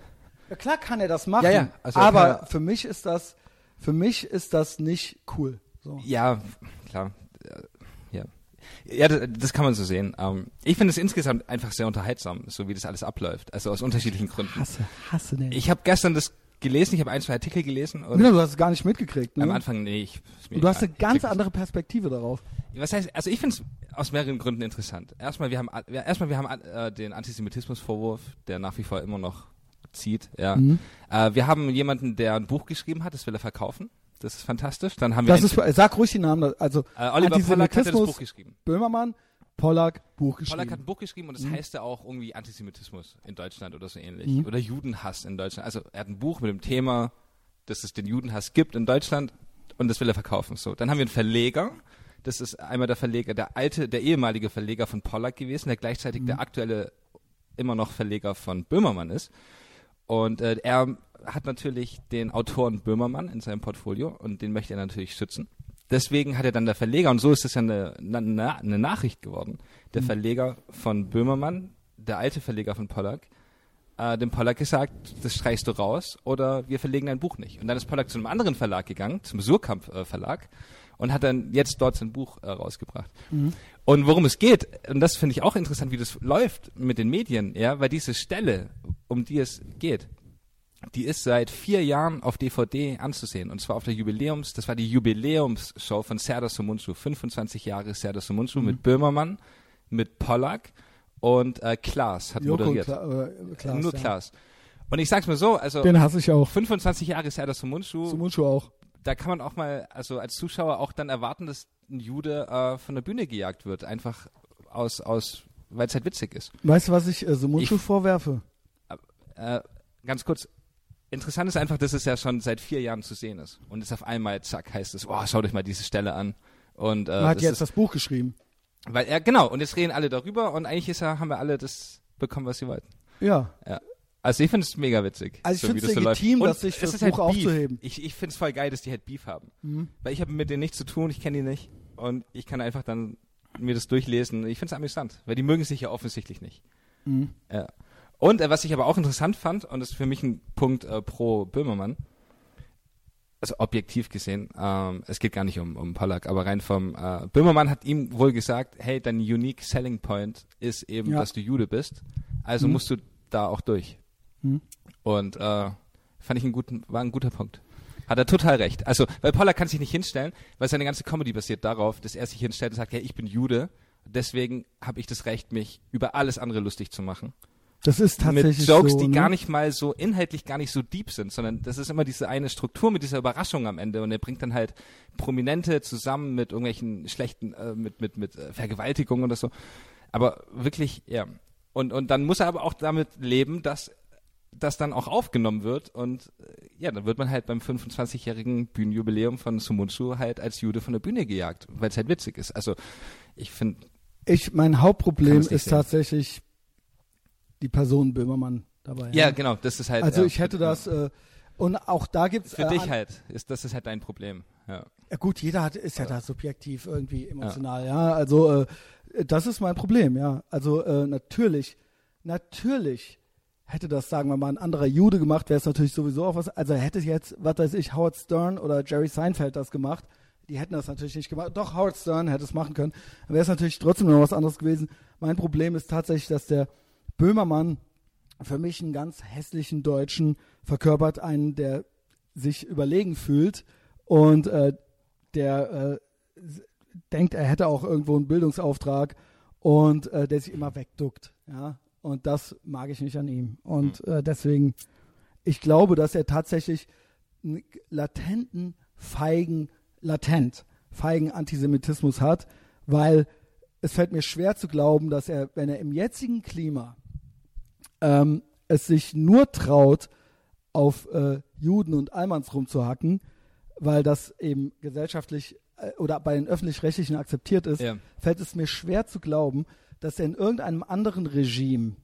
Ja, klar kann er das machen, Ja, ja, also er aber für mich ist das, für mich ist das nicht cool. So. Ja, klar. Ja. Ja, das, das kann man so sehen. Ähm, ich finde es insgesamt einfach sehr unterhaltsam, so wie das alles abläuft. Also aus unterschiedlichen Gründen. Hasse, hasse den. Ich habe gestern das gelesen, ich habe ein, zwei Artikel gelesen und genau, du hast es gar nicht mitgekriegt. Ne? am Anfang, nee, Und du hast eine ganz andere Perspektive darauf. Was heißt, also ich finde es aus mehreren Gründen interessant. Erstmal, wir haben, ja, erstmal, wir haben äh, den Antisemitismusvorwurf, der nach wie vor immer noch zieht. Ja. Mhm. Äh, wir haben jemanden, der ein Buch geschrieben hat, das will er verkaufen. Das ist fantastisch. Dann haben wir Das ist, sag ruhig die Namen. Also äh, Oliver Pollack hat ja das Antisemitismus- Buch geschrieben. Böhmermann, Pollack, Buch geschrieben. Pollack hat ein Buch geschrieben und das Mhm. heißt ja auch irgendwie Antisemitismus in Deutschland oder so ähnlich. Mhm. Oder Judenhass in Deutschland. Also er hat ein Buch mit dem Thema, dass es den Judenhass gibt in Deutschland und das will er verkaufen. So, dann haben wir einen Verleger. Das ist einmal der Verleger, der alte, der ehemalige Verleger von Pollack gewesen, der gleichzeitig Mhm. der aktuelle immer noch Verleger von Böhmermann ist. Und äh, er hat natürlich den Autoren Böhmermann in seinem Portfolio und den möchte er natürlich schützen. Deswegen hat er dann der Verleger, und so ist es ja eine, eine, eine Nachricht geworden, der Mhm. Verleger von Böhmermann, der alte Verleger von Pollack, äh, dem Pollack gesagt, das streichst du raus oder wir verlegen dein Buch nicht. Und dann ist Pollack zu einem anderen Verlag gegangen, zum Surkamp äh, Verlag, und hat dann jetzt dort sein Buch äh, rausgebracht. Mhm. Und worum es geht, und das finde ich auch interessant, wie das läuft mit den Medien, ja, weil diese Stelle, um die es geht, die ist seit vier Jahren auf DVD anzusehen. Und zwar auf der Jubiläums, das war die Jubiläumsshow von Serdar Somuncu. 25 Jahre Serdar Somuncu Mhm. mit Böhmermann, mit Pollack und äh, Klaas hat Joko moderiert. Kla äh, Klaas, Nur ja. Klaas. Und ich sag's mal so, also Den hasse ich auch. 25 Jahre Serdar Somuncu, Sumunchu auch. da kann man auch mal, also als Zuschauer auch dann erwarten, dass ein Jude äh, von der Bühne gejagt wird. Einfach aus, aus weil es halt witzig ist. Weißt du, was ich äh, Sumunchu Ich- vorwerfe? Äh, ganz kurz. Interessant ist einfach, dass es ja schon seit vier Jahren zu sehen ist. Und es auf einmal, zack, heißt es, oh, schaut euch mal diese Stelle an. Und äh, er hat das jetzt ist, das Buch geschrieben. weil er, genau, und jetzt reden alle darüber und eigentlich ist ja, haben wir alle das bekommen, was sie wollten. Ja. Also ich finde es mega witzig. Also ich so, finde es so legitim, Und dass sich das Buch halt Beef. aufzuheben. Ich, ich finde es voll geil, dass die halt Beef haben. Mhm. Weil ich habe mit denen nichts zu tun, ich kenne die nicht. Und ich kann einfach dann mir das durchlesen. Ich finde es amüsant, weil die mögen sich ja offensichtlich nicht. Mhm. Ja. Und äh, was ich aber auch interessant fand, und das ist für mich ein Punkt äh, pro Böhmermann, also objektiv gesehen, ähm, es geht gar nicht um, um Pollack, aber rein vom äh, Böhmermann hat ihm wohl gesagt, hey, dein unique selling point ist eben, Ja. dass du Jude bist, also Mhm. musst du da auch durch. Mhm. Und äh, fand ich einen guten, war ein guter Punkt. Hat er total recht. Also, weil Pollack kann sich nicht hinstellen, weil seine ganze Comedy basiert darauf, dass er sich hinstellt und sagt, ja, ich bin Jude, deswegen habe ich das Recht, mich über alles andere lustig zu machen Das ist tatsächlich mit Jokes, so, die ne? gar nicht mal so inhaltlich gar nicht so deep sind, sondern das ist immer diese eine Struktur mit dieser Überraschung am Ende und er bringt dann halt Prominente zusammen mit irgendwelchen schlechten, äh, mit mit mit äh, Vergewaltigungen oder so. Aber wirklich, ja. Und und dann muss er aber auch damit leben, dass das dann auch aufgenommen wird und äh, ja, dann wird man halt beim 25-jährigen Bühnenjubiläum von Sumunchu halt als Jude von der Bühne gejagt, weil es halt witzig ist. Also ich finde, Ich, mein Hauptproblem ist sehen. tatsächlich die Person Böhmermann dabei. ja, genau, das ist halt. Also ja, ich hätte das, äh, und auch da gibt's Für äh, dich halt, ist, das ist halt dein Problem. Ja. Ja, gut, jeder hat, ist ja da subjektiv irgendwie emotional, ja. Also äh, das ist mein Problem, ja. Also äh, natürlich, natürlich hätte das, sagen wir mal, ein anderer Jude gemacht, wäre es natürlich sowieso auch was. Also hätte jetzt, was weiß ich, Howard Stern oder Jerry Seinfeld das gemacht, die hätten das natürlich nicht gemacht. Doch, Howard Stern hätte es machen können. Dann wäre es natürlich trotzdem noch was anderes gewesen. Mein Problem ist tatsächlich, dass der Böhmermann für mich einen ganz hässlichen Deutschen verkörpert, einen, der sich überlegen fühlt und äh, der äh, denkt, er hätte auch irgendwo einen Bildungsauftrag und äh, der sich immer wegduckt. Ja? Und das mag ich nicht an ihm. Und äh, deswegen, ich glaube, dass er tatsächlich einen latenten, feigen, latent, feigen Antisemitismus hat, weil es fällt mir schwer zu glauben, dass er, wenn er im jetzigen Klima ähm, es sich nur traut, auf äh, Juden und Almans rumzuhacken, weil das eben gesellschaftlich äh, oder bei den öffentlich-rechtlichen akzeptiert ist, Ja. fällt es mir schwer zu glauben, dass er in irgendeinem anderen Regime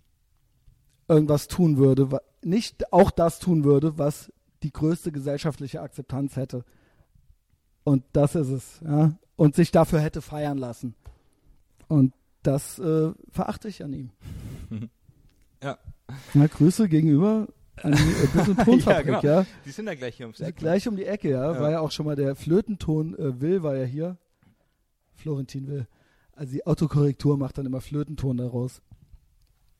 irgendwas tun würde, nicht auch das tun würde, was die größte gesellschaftliche Akzeptanz hätte. Und das ist es, ja. Und sich dafür hätte feiern lassen. Und das äh, verachte ich an ihm. Ja. Ja, Grüße gegenüber an die äh, Bild- und Tonfabrik, Ja, ja, genau. Die sind da gleich hier ums Eck. Gleich um die Ecke, ja. Ja. War ja auch schon mal der Flötenton äh, Will, war ja hier. Florentin Will. Also die Autokorrektur macht dann immer Flötenton daraus.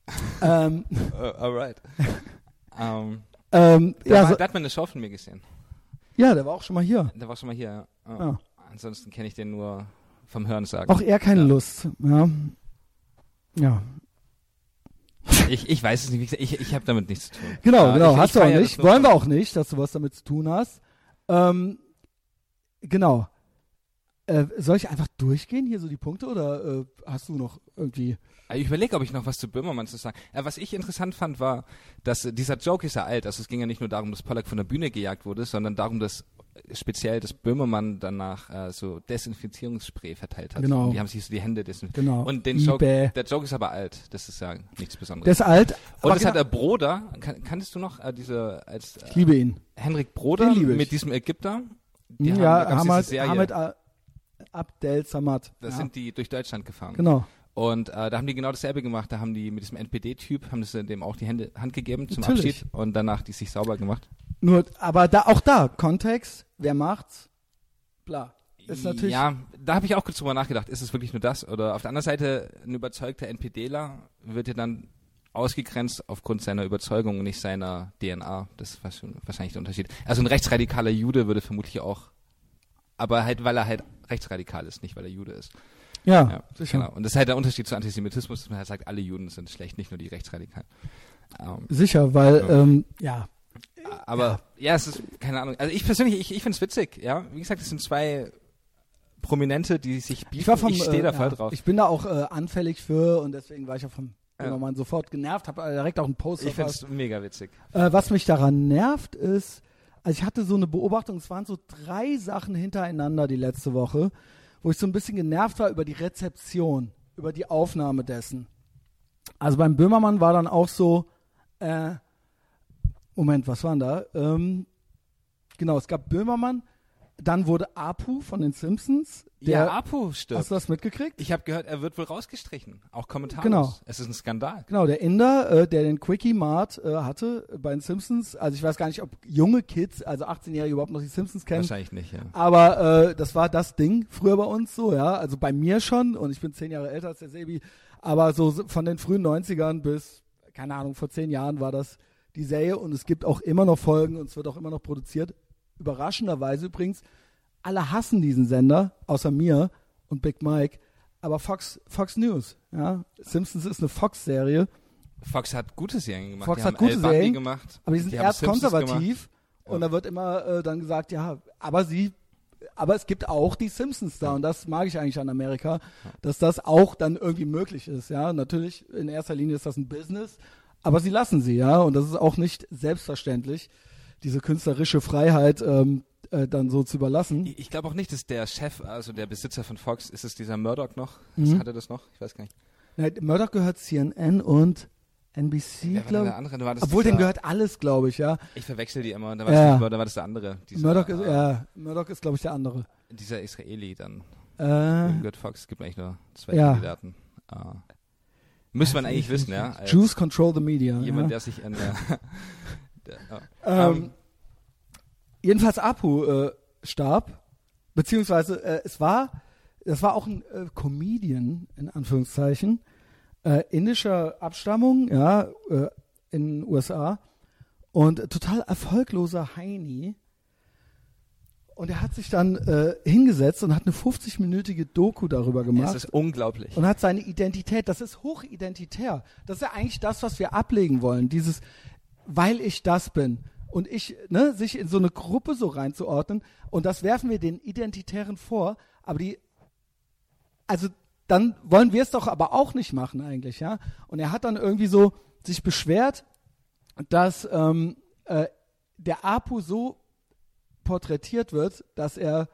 ähm, Uh, alright. ähm, ähm, da, ja, war, so, da hat man eine Show von mir gesehen. ja, der war auch schon mal hier. Der war schon mal hier. ja. Ja. Ansonsten kenne ich den nur vom Hören sagen. Auch er keine Ja. Lust. Ja. Ja. Ich, ich weiß es nicht. Wie gesagt, ich, ich habe damit nichts zu tun. Genau, Ja, genau. ich- hast ich du auch nicht. Wollen wir auch nicht, dass du was damit zu tun hast. Ähm, genau. Äh, soll ich einfach durchgehen hier so die Punkte oder äh, hast du noch irgendwie? Ich überlege, ob ich noch was zu Böhmermann zu sagen. Äh, was ich interessant fand, war, dass äh, dieser Joke ist ja alt. Also es ging ja nicht nur darum, dass Pollack von der Bühne gejagt wurde, sondern darum, dass äh, speziell das Böhmermann danach äh, so Desinfizierungsspray verteilt hat. Genau. Und die haben sich so die Hände desinfiziert. Genau. Und den. Joke, der Joke ist aber alt. Das ist ja nichts Besonderes. Der ist alt. Und aber das hat genau- der Broder, kan kanntest du noch äh, diese als ich äh, liebe ihn. Henrik Broder ich. mit diesem Ägypter? Die haben- ja, gab's Hamad. Hamad A- Abdel Samad. Das ja. sind die durch Deutschland gefahren. Genau. Und äh, da haben die genau dasselbe gemacht. Da haben die mit diesem NPD-Typ, haben das dem auch die Hände, Hand gegeben zum Natürlich. Abschied und danach die sich sauber gemacht. Nur, aber da auch da Kontext. Wer macht's? Bla. Ist natürlich. Ja, da habe ich auch kurz drüber nachgedacht. Ist es wirklich nur das? Oder auf der anderen Seite, ein überzeugter NPDler wird ja dann ausgegrenzt aufgrund seiner Überzeugung und nicht seiner DNA. Das ist wahrsch- wahrscheinlich der Unterschied. Also ein rechtsradikaler Jude würde vermutlich auch, aber halt, weil er halt rechtsradikal ist, nicht weil er Jude ist. Ja, Ja, sicher. Genau. Und das ist halt der Unterschied zu Antisemitismus, dass man halt sagt, alle Juden sind schlecht, nicht nur die Rechtsradikalen. Ähm, Sicher, weil, Ja. ähm, ja, aber ja. es ist, keine Ahnung. Also ich persönlich, ich, ich finde es witzig, ja. Wie gesagt, es sind zwei Prominente, die sich bieten. ich vom, ich stehe da äh, voll ja, drauf. Ich bin da auch äh, anfällig für und deswegen war ich ja vom Ja. Böhmermann sofort genervt, habe direkt auch einen Post Ich finde es mega witzig. Äh, was mich daran nervt ist, also ich hatte so eine Beobachtung, es waren so drei Sachen hintereinander die letzte Woche, wo ich so ein bisschen genervt war über die Rezeption, über die Aufnahme dessen. Also beim Böhmermann war dann auch so, äh, Moment, was war denn da? Ähm, genau, es gab Böhmermann, dann wurde Apu von den Simpsons, der, ja, Apo stirbt. hast du das mitgekriegt? Ich habe gehört, er wird wohl rausgestrichen. Auch kommentarlos. Genau. Es ist ein Skandal. Genau, der Inder, äh, der den Quickie Mart äh, hatte bei den Simpsons. Also ich weiß gar nicht, ob junge Kids, also 18-Jährige überhaupt noch die Simpsons kennen. Wahrscheinlich nicht, ja. Aber äh, das war das Ding früher bei uns so, ja. Also bei mir schon und ich bin zehn Jahre älter als der Sebi. Aber so so von den frühen 90ern bis, keine Ahnung, vor zehn Jahren war das die Serie und es gibt auch immer noch Folgen und es wird auch immer noch produziert. Überraschenderweise übrigens, alle hassen diesen Sender, außer mir und Big Mike. Aber Fox, Fox News, ja. Simpsons ist eine Fox-Serie. Fox hat gute Serien gemacht. Fox die hat gute El Serien, gemacht. Aber die sind Die haben erst Simpsons konservativ Ja. und da wird immer äh, dann gesagt, ja, aber sie, aber es gibt auch die Simpsons da und das mag ich eigentlich an Amerika, dass das auch dann irgendwie möglich ist, ja. Natürlich, in erster Linie ist das ein Business, aber sie lassen sie, ja, und das ist auch nicht selbstverständlich, diese künstlerische Freiheit ähm, äh, dann so zu überlassen. Ich, ich glaube auch nicht, dass der Chef, also der Besitzer von Fox, ist es dieser Murdoch noch? Mhm. Hat er das noch? Ich weiß gar nicht. Ja, Murdoch gehört CNN und NBC, denn glaube ich. andere? Da Obwohl, dem gehört alles, glaube ich, ja. Ich verwechsel die immer. Da war, Ja. das, da war das der andere. Dieser, Murdoch ist, äh, ja, Murdoch ist, glaube ich, der andere. Dieser Israeli dann. Äh, gehört Fox? Es gibt eigentlich nur zwei Ja. Kandidaten. Äh, müsste man eigentlich wissen, ja. Jews control the media. Jemand, ja. der sich an der, Ähm, Ähm, jedenfalls Apu äh, starb, beziehungsweise äh, es war, das war auch ein äh, Comedian in Anführungszeichen äh, indischer Abstammung, ja, äh, in den USA und total erfolgloser Heini. Und er hat sich dann äh, hingesetzt und hat eine 50-minütige Doku darüber es gemacht ist unglaublich. und hat seine Identität. Das ist hochidentitär. Das ist ja eigentlich das, was wir ablegen wollen. Dieses, weil ich das bin. und ich, ne, sich in so eine Gruppe so reinzuordnen und das werfen wir den Identitären vor, aber die, also dann wollen wir es doch aber auch nicht machen eigentlich, ja. Und er hat dann irgendwie so sich beschwert, dass ähm, äh, der Apu so porträtiert wird, dass er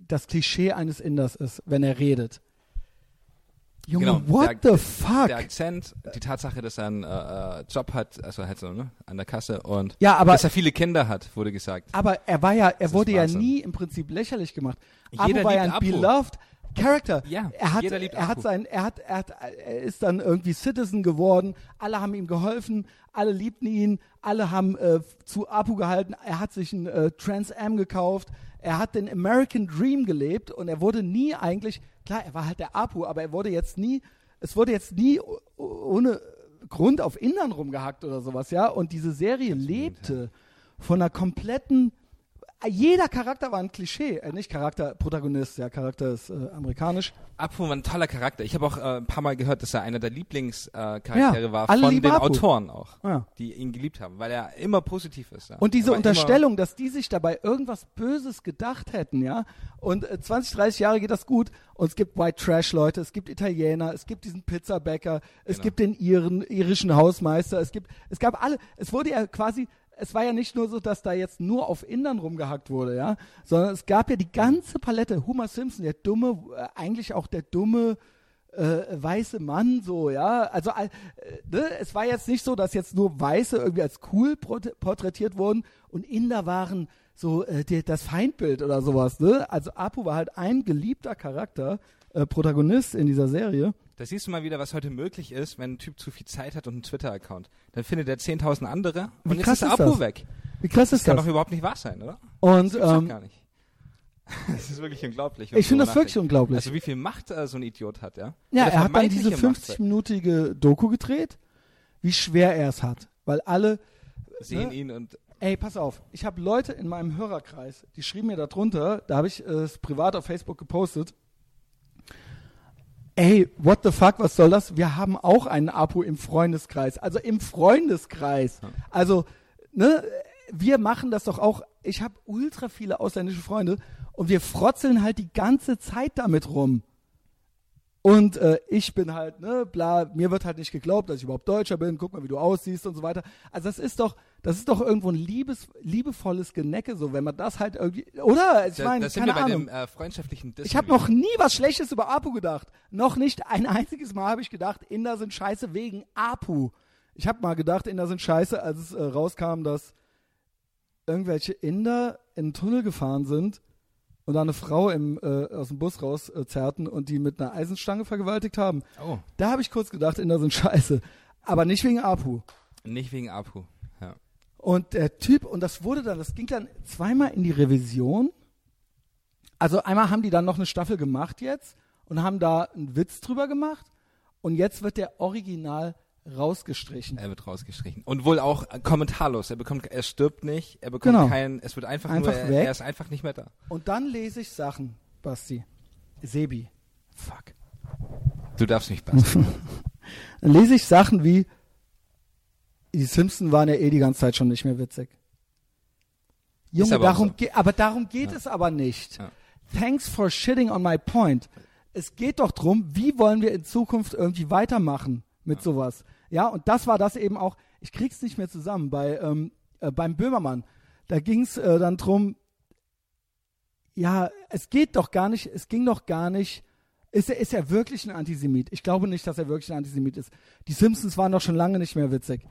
das Klischee eines Inders ist, wenn er redet. Junge, Genau, what der- the fuck? Der Akzent, die Tatsache, dass er einen äh, äh, Job hat, also halt so, ne, an der Kasse und ja, aber dass er viele Kinder hat, wurde gesagt. Aber er war ja, er ist wurde ja nie im Prinzip lächerlich gemacht. Jeder Apu war ja ein Apu. beloved Character. Ja, er hat, jeder liebt er hat sein, er hat, er hat, er ist dann irgendwie Citizen geworden. Alle haben ihm geholfen, alle liebten ihn, alle haben äh, zu Apu gehalten. Er hat sich ein äh, Trans Am gekauft. Er hat den American Dream gelebt und er wurde nie eigentlich, klar, er war halt der Apu, aber er wurde jetzt nie, es wurde jetzt nie ohne Grund auf Indern rumgehackt oder sowas, ja. Und diese Serie lebte von einer kompletten jeder Charakter war ein Klischee, äh, nicht Charakter, Protagonist, ja, Charakter ist äh, amerikanisch. Apu war ein toller Charakter. Ich habe auch äh, ein paar Mal gehört, dass er einer der Lieblingscharaktere äh, Charaktere Ja, war von den Apu. Autoren auch, Ja. die ihn geliebt haben, weil er immer positiv ist. Ja. Und diese Er Unterstellung, dass die sich dabei irgendwas Böses gedacht hätten, ja, und äh, 20, 30 Jahre geht das gut und es gibt White Trash Leute, es gibt Italiener, es gibt diesen Pizzabäcker, es Genau. gibt den Iren, irischen Hausmeister, es gibt, es gab alle, es wurde ja quasi, es war ja nicht nur so, dass da jetzt nur auf Indern rumgehackt wurde, ja, sondern es gab ja die ganze Palette, Homer Simpson, der dumme, äh, eigentlich auch der dumme, äh, weiße Mann, so, ja. Also, äh, ne? es war jetzt nicht so, dass jetzt nur Weiße irgendwie als cool porträtiert wurden und Inder waren so äh, die, das Feindbild oder sowas, ne? Also, Apu war halt ein geliebter Charakter, äh, Protagonist in dieser Serie. Da siehst du mal wieder, was heute möglich ist, wenn ein Typ zu viel Zeit hat und einen Twitter-Account. Dann findet er 10.000 andere Wie und jetzt krass ist ist Apu das? weg. Wie krass Das ist kann das? doch überhaupt nicht wahr sein, oder? Und Das ähm, gar nicht. Das ist wirklich unglaublich. ich finde das wirklich unglaublich. Also wie viel Macht äh, so ein Idiot hat, ja? ja, er hat dann diese vermeintliche Macht. 50-minütige Doku gedreht, wie schwer er es hat. Weil alle, Sehen ne? ihn und Ey, pass auf. Ich habe Leute in meinem Hörerkreis, die schrieben mir da drunter, da habe ich äh, es privat auf Facebook gepostet. Ey, what the fuck, was soll das? Wir haben auch einen Apo im Freundeskreis. Also im Freundeskreis. Also, ne, wir machen das doch auch. Ich habe ultra viele ausländische Freunde und wir frotzeln halt die ganze Zeit damit rum. Und äh, ich bin halt, ne, bla, mir wird halt nicht geglaubt, dass ich überhaupt Deutscher bin, guck mal, wie du aussiehst und so weiter. Also das ist doch, das ist doch irgendwo ein liebes, liebevolles Genecke, so, wenn man das halt irgendwie, oder? Ich meine, da sind keine wir bei Ahnung. dem äh, freundschaftlichen Dissen Ich habe noch nie was Schlechtes über Apu gedacht. Noch nicht ein einziges Mal habe ich gedacht, Inder sind scheiße wegen Apu. Ich habe mal gedacht, Inder sind scheiße, als es äh, rauskam, dass irgendwelche Inder in einen Tunnel gefahren sind und da eine Frau im, äh, aus dem Bus rauszerrten äh, und die mit einer Eisenstange vergewaltigt haben. Oh, Da habe ich kurz gedacht, Inder sind scheiße. Aber nicht wegen Apu. nicht wegen Apu. Und der Typ, und das wurde dann, das ging dann zweimal in die Revision. Also einmal haben die dann noch eine Staffel gemacht jetzt und haben da einen Witz drüber gemacht. Und jetzt wird der Original rausgestrichen. Er wird rausgestrichen. Und wohl auch kommentarlos. Er bekommt, er stirbt nicht, er bekommt Genau. keinen, es wird einfach, Einfach nur, er, weg. er ist einfach nicht mehr da. Und dann lese ich Sachen, Basti. Sebi. Fuck. Du darfst mich basteln. Dann lese ich Sachen wie, die Simpsons waren ja eh die ganze Zeit schon nicht mehr witzig. Junge, aber darum so. ge aber darum geht es aber nicht. Ja. Thanks for shitting on my point. Es geht doch drum, wie wollen wir in Zukunft irgendwie weitermachen mit sowas. Ja, und das war das eben auch, ich krieg's nicht mehr zusammen, bei, ähm, äh, beim Böhmermann. Da ging's äh, dann drum, ja, es geht doch gar nicht, es ging doch gar nicht, ist er, ist er wirklich ein Antisemit? Ich glaube nicht, dass er wirklich ein Antisemit ist. Die Simpsons waren doch schon lange nicht mehr witzig.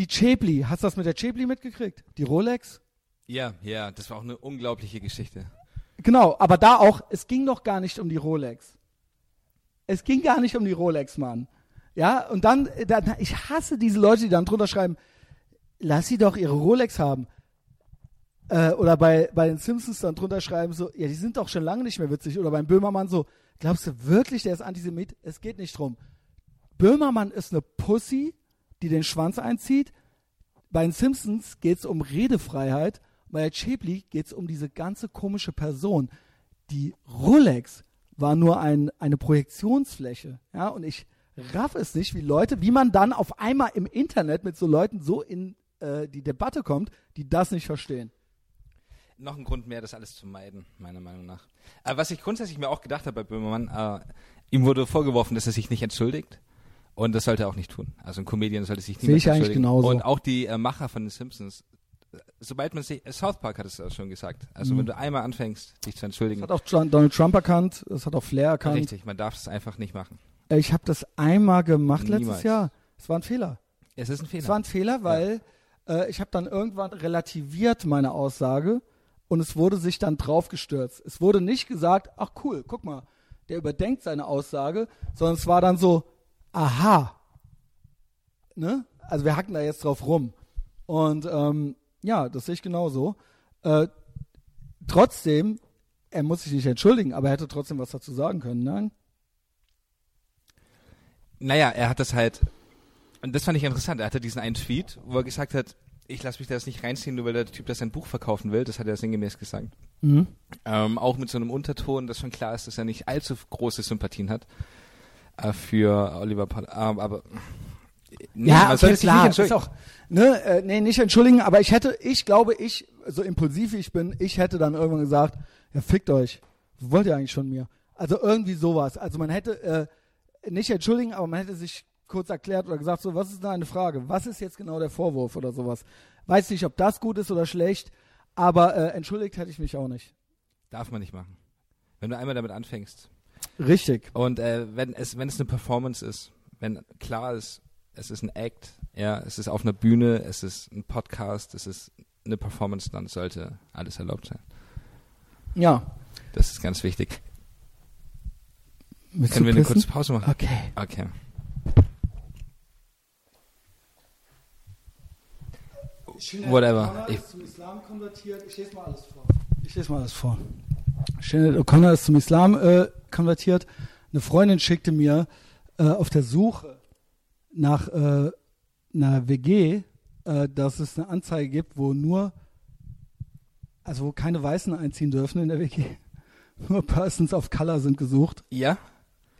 Die Chapli, hast du das mit der Chapli mitgekriegt? Die Rolex? ja, ja, das war auch eine unglaubliche Geschichte. Genau, aber da auch, es ging doch gar nicht um die Rolex. Es ging gar nicht um die Rolex, Mann. Ja, und dann, äh, dann ich hasse diese Leute, die dann drunter schreiben, lass sie doch ihre Rolex haben. Äh, oder bei, bei den Simpsons dann drunter schreiben so, ja, die sind doch schon lange nicht mehr witzig. Oder beim Böhmermann so, glaubst du wirklich, der ist Antisemit? Es geht nicht drum. Böhmermann ist eine Pussy, die den Schwanz einzieht. Bei den Simpsons geht es um Redefreiheit. Bei Chapli geht es um diese ganze komische Person. Die Rolex war nur ein, eine Projektionsfläche. Ja, und ich raff es nicht, wie Leute, wie man dann auf einmal im Internet mit so Leuten so in äh, die Debatte kommt, die das nicht verstehen. Noch ein Grund mehr, das alles zu meiden, meiner Meinung nach. Aber was ich grundsätzlich mir auch gedacht habe bei Böhmermann, äh, ihm wurde vorgeworfen, dass er sich nicht entschuldigt. Und das sollte er auch nicht tun. Also ein Comedian sollte sich Sehe niemals ich eigentlich genauso. Und auch die äh, Macher von den Simpsons, äh, sobald man sich, äh, South Park hat es ja schon gesagt. Also Mhm. wenn du einmal anfängst, dich zu entschuldigen, Das hat auch John- Donald Trump erkannt, das hat auch Flair erkannt. richtig, man darf es einfach nicht machen. Äh, Ich habe das einmal gemacht letztes Niemals. Jahr. Es war ein Fehler. Es ist ein Fehler. Es war ein Fehler, weil äh, ich habe dann irgendwann relativiert meine Aussage und es wurde sich dann draufgestürzt. Es wurde nicht gesagt, ach cool, guck mal, der überdenkt seine Aussage, sondern es war dann so, aha. Ne? Also wir hacken da jetzt drauf rum. Und ähm, ja, das sehe ich genauso. Äh, trotzdem, er muss sich nicht entschuldigen, aber er hätte trotzdem was dazu sagen können. Nein? Naja, er hat das halt, und das fand ich interessant, er hatte diesen einen Tweet, wo er gesagt hat, ich lasse mich da jetzt nicht reinziehen, nur weil der Typ das sein Buch verkaufen will, das hat er sinngemäß gesagt. Mhm. Ähm, auch mit so einem Unterton, dass schon klar ist, dass er nicht allzu große Sympathien hat für Oliver Poll. Ähm, aber nee, ja, okay, klar, ist auch, ne, äh, nee, nicht entschuldigen, aber ich hätte, ich glaube, ich, so impulsiv wie ich bin, ich hätte dann irgendwann gesagt, ja, fickt euch. Was wollt ihr eigentlich von mir? Also irgendwie sowas. Also man hätte, äh, nicht entschuldigen, aber man hätte sich kurz erklärt oder gesagt, so, was ist da eine Frage? Was ist jetzt genau der Vorwurf oder sowas? Weiß nicht, ob das gut ist oder schlecht, aber äh, entschuldigt hätte ich mich auch nicht. Darf man nicht machen. Wenn du einmal damit anfängst. Richtig. Und äh, wenn es wenn es eine Performance ist, wenn klar ist, es ist ein Act, ja, es ist auf einer Bühne, es ist ein Podcast, es ist eine Performance, dann sollte alles erlaubt sein. Ja. Das ist ganz wichtig. Willst Können wir eine pissen? kurze Pause machen? Okay. Okay. Whatever. Ich- ist zum Islam konvertiert. Ich lese mal alles vor. Shannon O'Connor ist zum Islam äh, konvertiert. Eine Freundin schickte mir äh, auf der Suche nach äh, einer WG, äh, dass es eine Anzeige gibt, wo nur, also wo keine Weißen einziehen dürfen in der WG. Nur Persons of Color sind gesucht. Ja,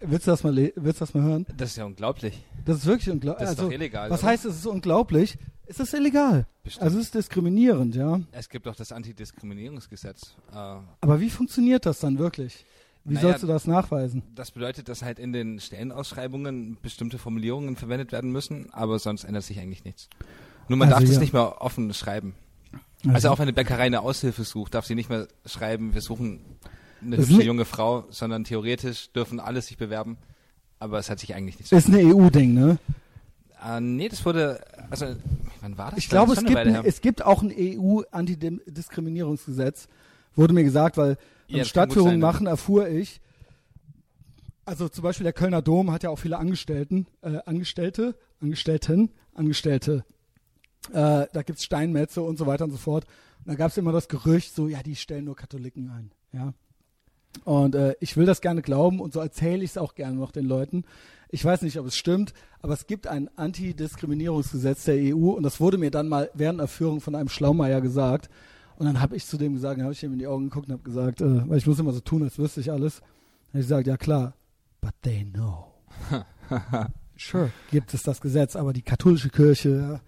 Willst du das mal, willst du das mal hören? das ist ja unglaublich. Das ist wirklich unglaublich. Das ist also, doch illegal. was oder? heißt, es ist unglaublich? Es ist illegal. Bestimmt. Also es ist diskriminierend, ja. es gibt doch das Antidiskriminierungsgesetz. Äh, Aber wie funktioniert das dann wirklich? Wie Naja, sollst du das nachweisen? das bedeutet, dass halt in den Stellenausschreibungen bestimmte Formulierungen verwendet werden müssen, aber sonst ändert sich eigentlich nichts. Nur man Also darf das ja. nicht mehr offen schreiben. Also auch wenn eine Bäckerei eine Aushilfe sucht, darf sie nicht mehr schreiben, wir suchen eine Das hübsche junge Frau, sondern theoretisch dürfen alle sich bewerben. Aber es hat sich eigentlich nichts ist ein EU-Ding, ne? Äh, nee, das wurde, also, wann war das? Ich glaube, es gibt, ein, es gibt auch ein EU-Antidiskriminierungsgesetz, wurde mir gesagt, weil Ja, beim das kann gut Stadtführung sein, ne? machen erfuhr ich, also zum Beispiel der Kölner Dom hat ja auch viele Angestellten, äh, Angestellte, Angestellten, Angestellte. Äh, da gibt's Steinmetze und so weiter und so fort. Und da gab's immer das Gerücht, so, ja, die stellen nur Katholiken ein. Ja. Und äh, ich will das gerne glauben und so erzähle ich es auch gerne noch den Leuten. Ich weiß nicht, ob es stimmt, aber es gibt ein Antidiskriminierungsgesetz der EU und das wurde mir dann mal während der Führung von einem Schlaumeier gesagt. Und dann habe ich zu dem gesagt, dann habe ich ihm in die Augen geguckt und habe gesagt, äh, weil ich muss immer so tun, als wüsste ich alles. Dann habe ich gesagt, ja klar, but they know. sure, gibt es das Gesetz, aber die katholische Kirche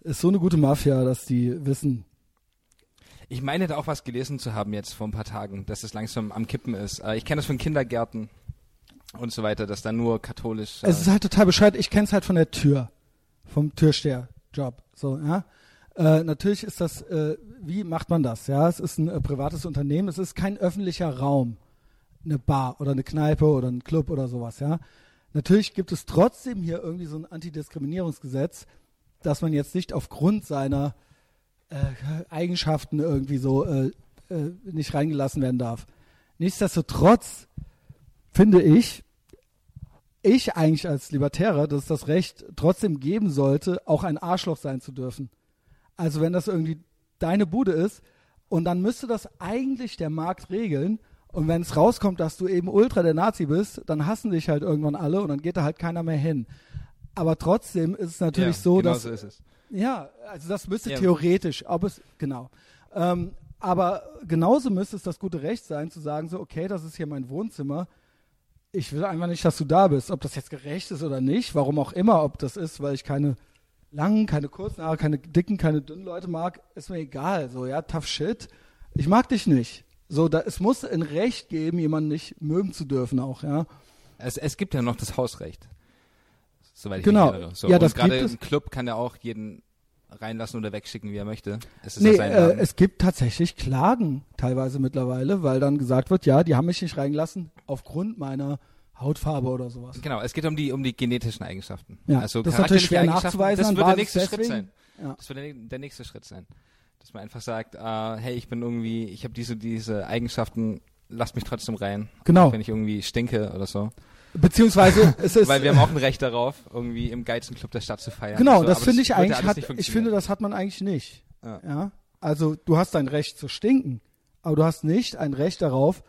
ist so eine gute Mafia, dass die wissen, Ich meine da auch was gelesen zu haben jetzt vor ein paar Tagen, dass es langsam am Kippen ist. Äh, ich kenne das von Kindergärten und so weiter, dass da nur katholisch. Äh, Es ist halt total bescheuert. Ich kenne es halt von der Tür, vom Türsteherjob. So, ja. Äh, natürlich ist das, äh, wie macht man das? Ja, es ist ein äh, privates Unternehmen. Es ist kein öffentlicher Raum, eine Bar oder eine Kneipe oder ein Club oder sowas. Ja. Natürlich gibt es trotzdem hier irgendwie so ein Antidiskriminierungsgesetz, dass man jetzt nicht aufgrund seiner äh, Eigenschaften irgendwie so äh, äh, nicht reingelassen werden darf. Nichtsdestotrotz finde ich, ich eigentlich als Libertärer, dass es das Recht trotzdem geben sollte, auch ein Arschloch sein zu dürfen. Also wenn das irgendwie deine Bude ist und dann müsste das eigentlich der Markt regeln und wenn es rauskommt, dass du eben Ultra der Nazi bist, dann hassen dich halt irgendwann alle und dann geht da halt keiner mehr hin. Aber trotzdem ist es natürlich ja, so, genau dass so ist es. Ja, also das müsste Ja. theoretisch, ob es, genau. Ähm, aber genauso müsste es das gute Recht sein, zu sagen, so, okay, das ist hier mein Wohnzimmer. Ich will einfach nicht, dass du da bist. Ob das jetzt gerecht ist oder nicht, warum auch immer, ob das ist, weil ich keine langen, keine kurzen Haare, keine dicken, keine dünnen Leute mag, ist mir egal. So, ja, tough shit. Ich mag dich nicht. So, da, es muss ein Recht geben, jemanden nicht mögen zu dürfen auch, ja. Es, es gibt ja noch das Hausrecht. Soweit ich Genau. mich erinnere. So, Ja, das gerade ein Club kann ja auch jeden reinlassen oder wegschicken, wie er möchte. Es ist Nee, äh, es gibt tatsächlich Klagen teilweise mittlerweile, weil dann gesagt wird, ja, die haben mich nicht reingelassen aufgrund meiner Hautfarbe oder sowas. Genau, es geht um die, um die genetischen Eigenschaften. Ja, also das ist natürlich schwer nachzuweisen Das wird der nächste Schritt deswegen. sein. Ja. Das wird der, nächste Schritt sein. Dass man einfach sagt, äh, hey, ich bin irgendwie, ich habe diese, diese Eigenschaften, lasst mich trotzdem rein. Genau. Wenn ich irgendwie stinke oder so. Beziehungsweise es ist Weil wir haben auch ein Recht darauf, irgendwie im geilsten Club der Stadt zu feiern. Genau, so, das finde ich eigentlich hat, nicht ich finde, das hat man eigentlich nicht. Ja. Ja? Also du hast dein Recht zu stinken, aber du hast nicht ein Recht darauf,